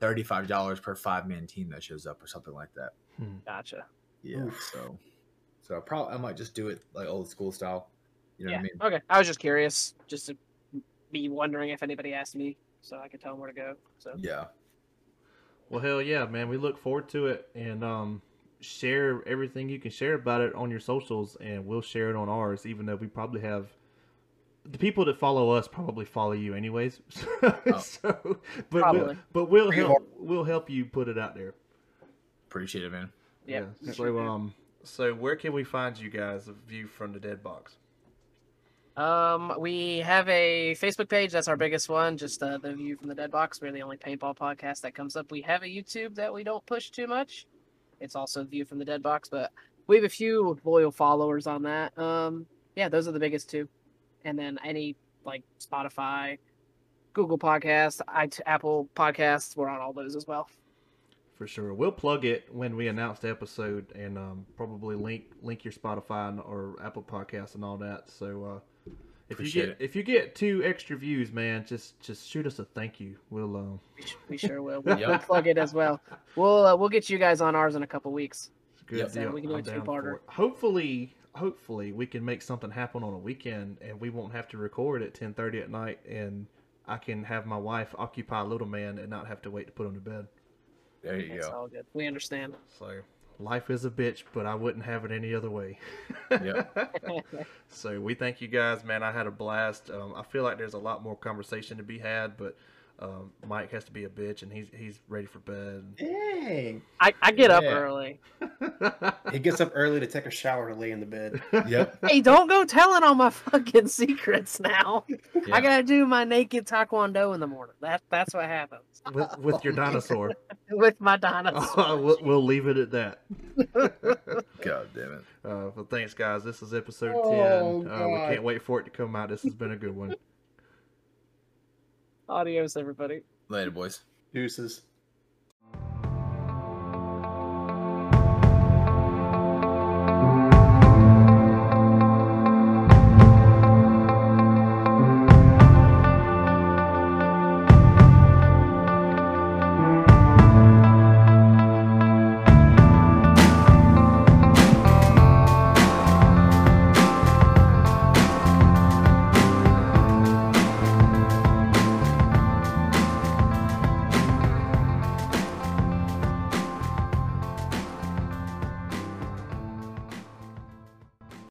$35 per five man team that shows up, or something like that. Gotcha. Yeah. Oof. So, so I probably I might just do it like old school style. You know yeah. what I mean? Okay. I was just curious, just to be wondering if anybody asked me, so I could tell them where to go. So Yeah. Well, hell yeah, man. We look forward to it and um, share everything you can share about it on your socials, and we'll share it on ours, even though we probably have the people that follow us probably follow you anyways. <laughs> <laughs> so, but we'll, but we'll help we'll help you put it out there. Appreciate it, man. yeah. So um, so where can we find you guys? View from the dead box. Um, we have a Facebook page. That's our biggest one. Just uh, the View from the Dead Box. We're the only paintball podcast that comes up. We have a YouTube that we don't push too much. It's also View from the Dead Box, but we have a few loyal followers on that. Um, yeah, those are the biggest two. And then any like Spotify, Google Podcasts, Apple Podcasts. We're on all those as well. For sure, we'll plug it when we announce the episode, and um, probably link link your Spotify and, or Apple Podcasts and all that. So uh, if Appreciate you get it. if you get two extra views, man, just just shoot us a thank you. We'll uh, We, sure will. <laughs> We'll, Yep. we'll plug it as well. We'll uh, we'll get you guys on ours in a couple weeks. good Yep. So deal. we can do I'm a two-parter. Hopefully, hopefully we can make something happen on a weekend, and we won't have to record at ten thirty at night, and I can have my wife occupy little man and not have to wait to put him to bed. There you It's go. all good. We understand. So life is a bitch, but I wouldn't have it any other way. Yep. <laughs> so we thank you guys, man. I had a blast. Um, I feel like there's a lot more conversation to be had, but um, Mike has to be a bitch, and he's he's ready for bed. Dang. I, I get up early. <laughs> He gets up early to take a shower to lay in the bed. <laughs> Yep. Hey, don't go telling all my fucking secrets now. I gotta do my naked taekwondo in the morning. That that's what happens with, with your dinosaur. <laughs> with my dinosaur. we'll, we'll leave it at that. God damn it. Uh, well, thanks, guys. This is episode Oh, 10. Uh, we can't wait for it to come out. This has been a good one. Adios, everybody. Later, boys. Deuces.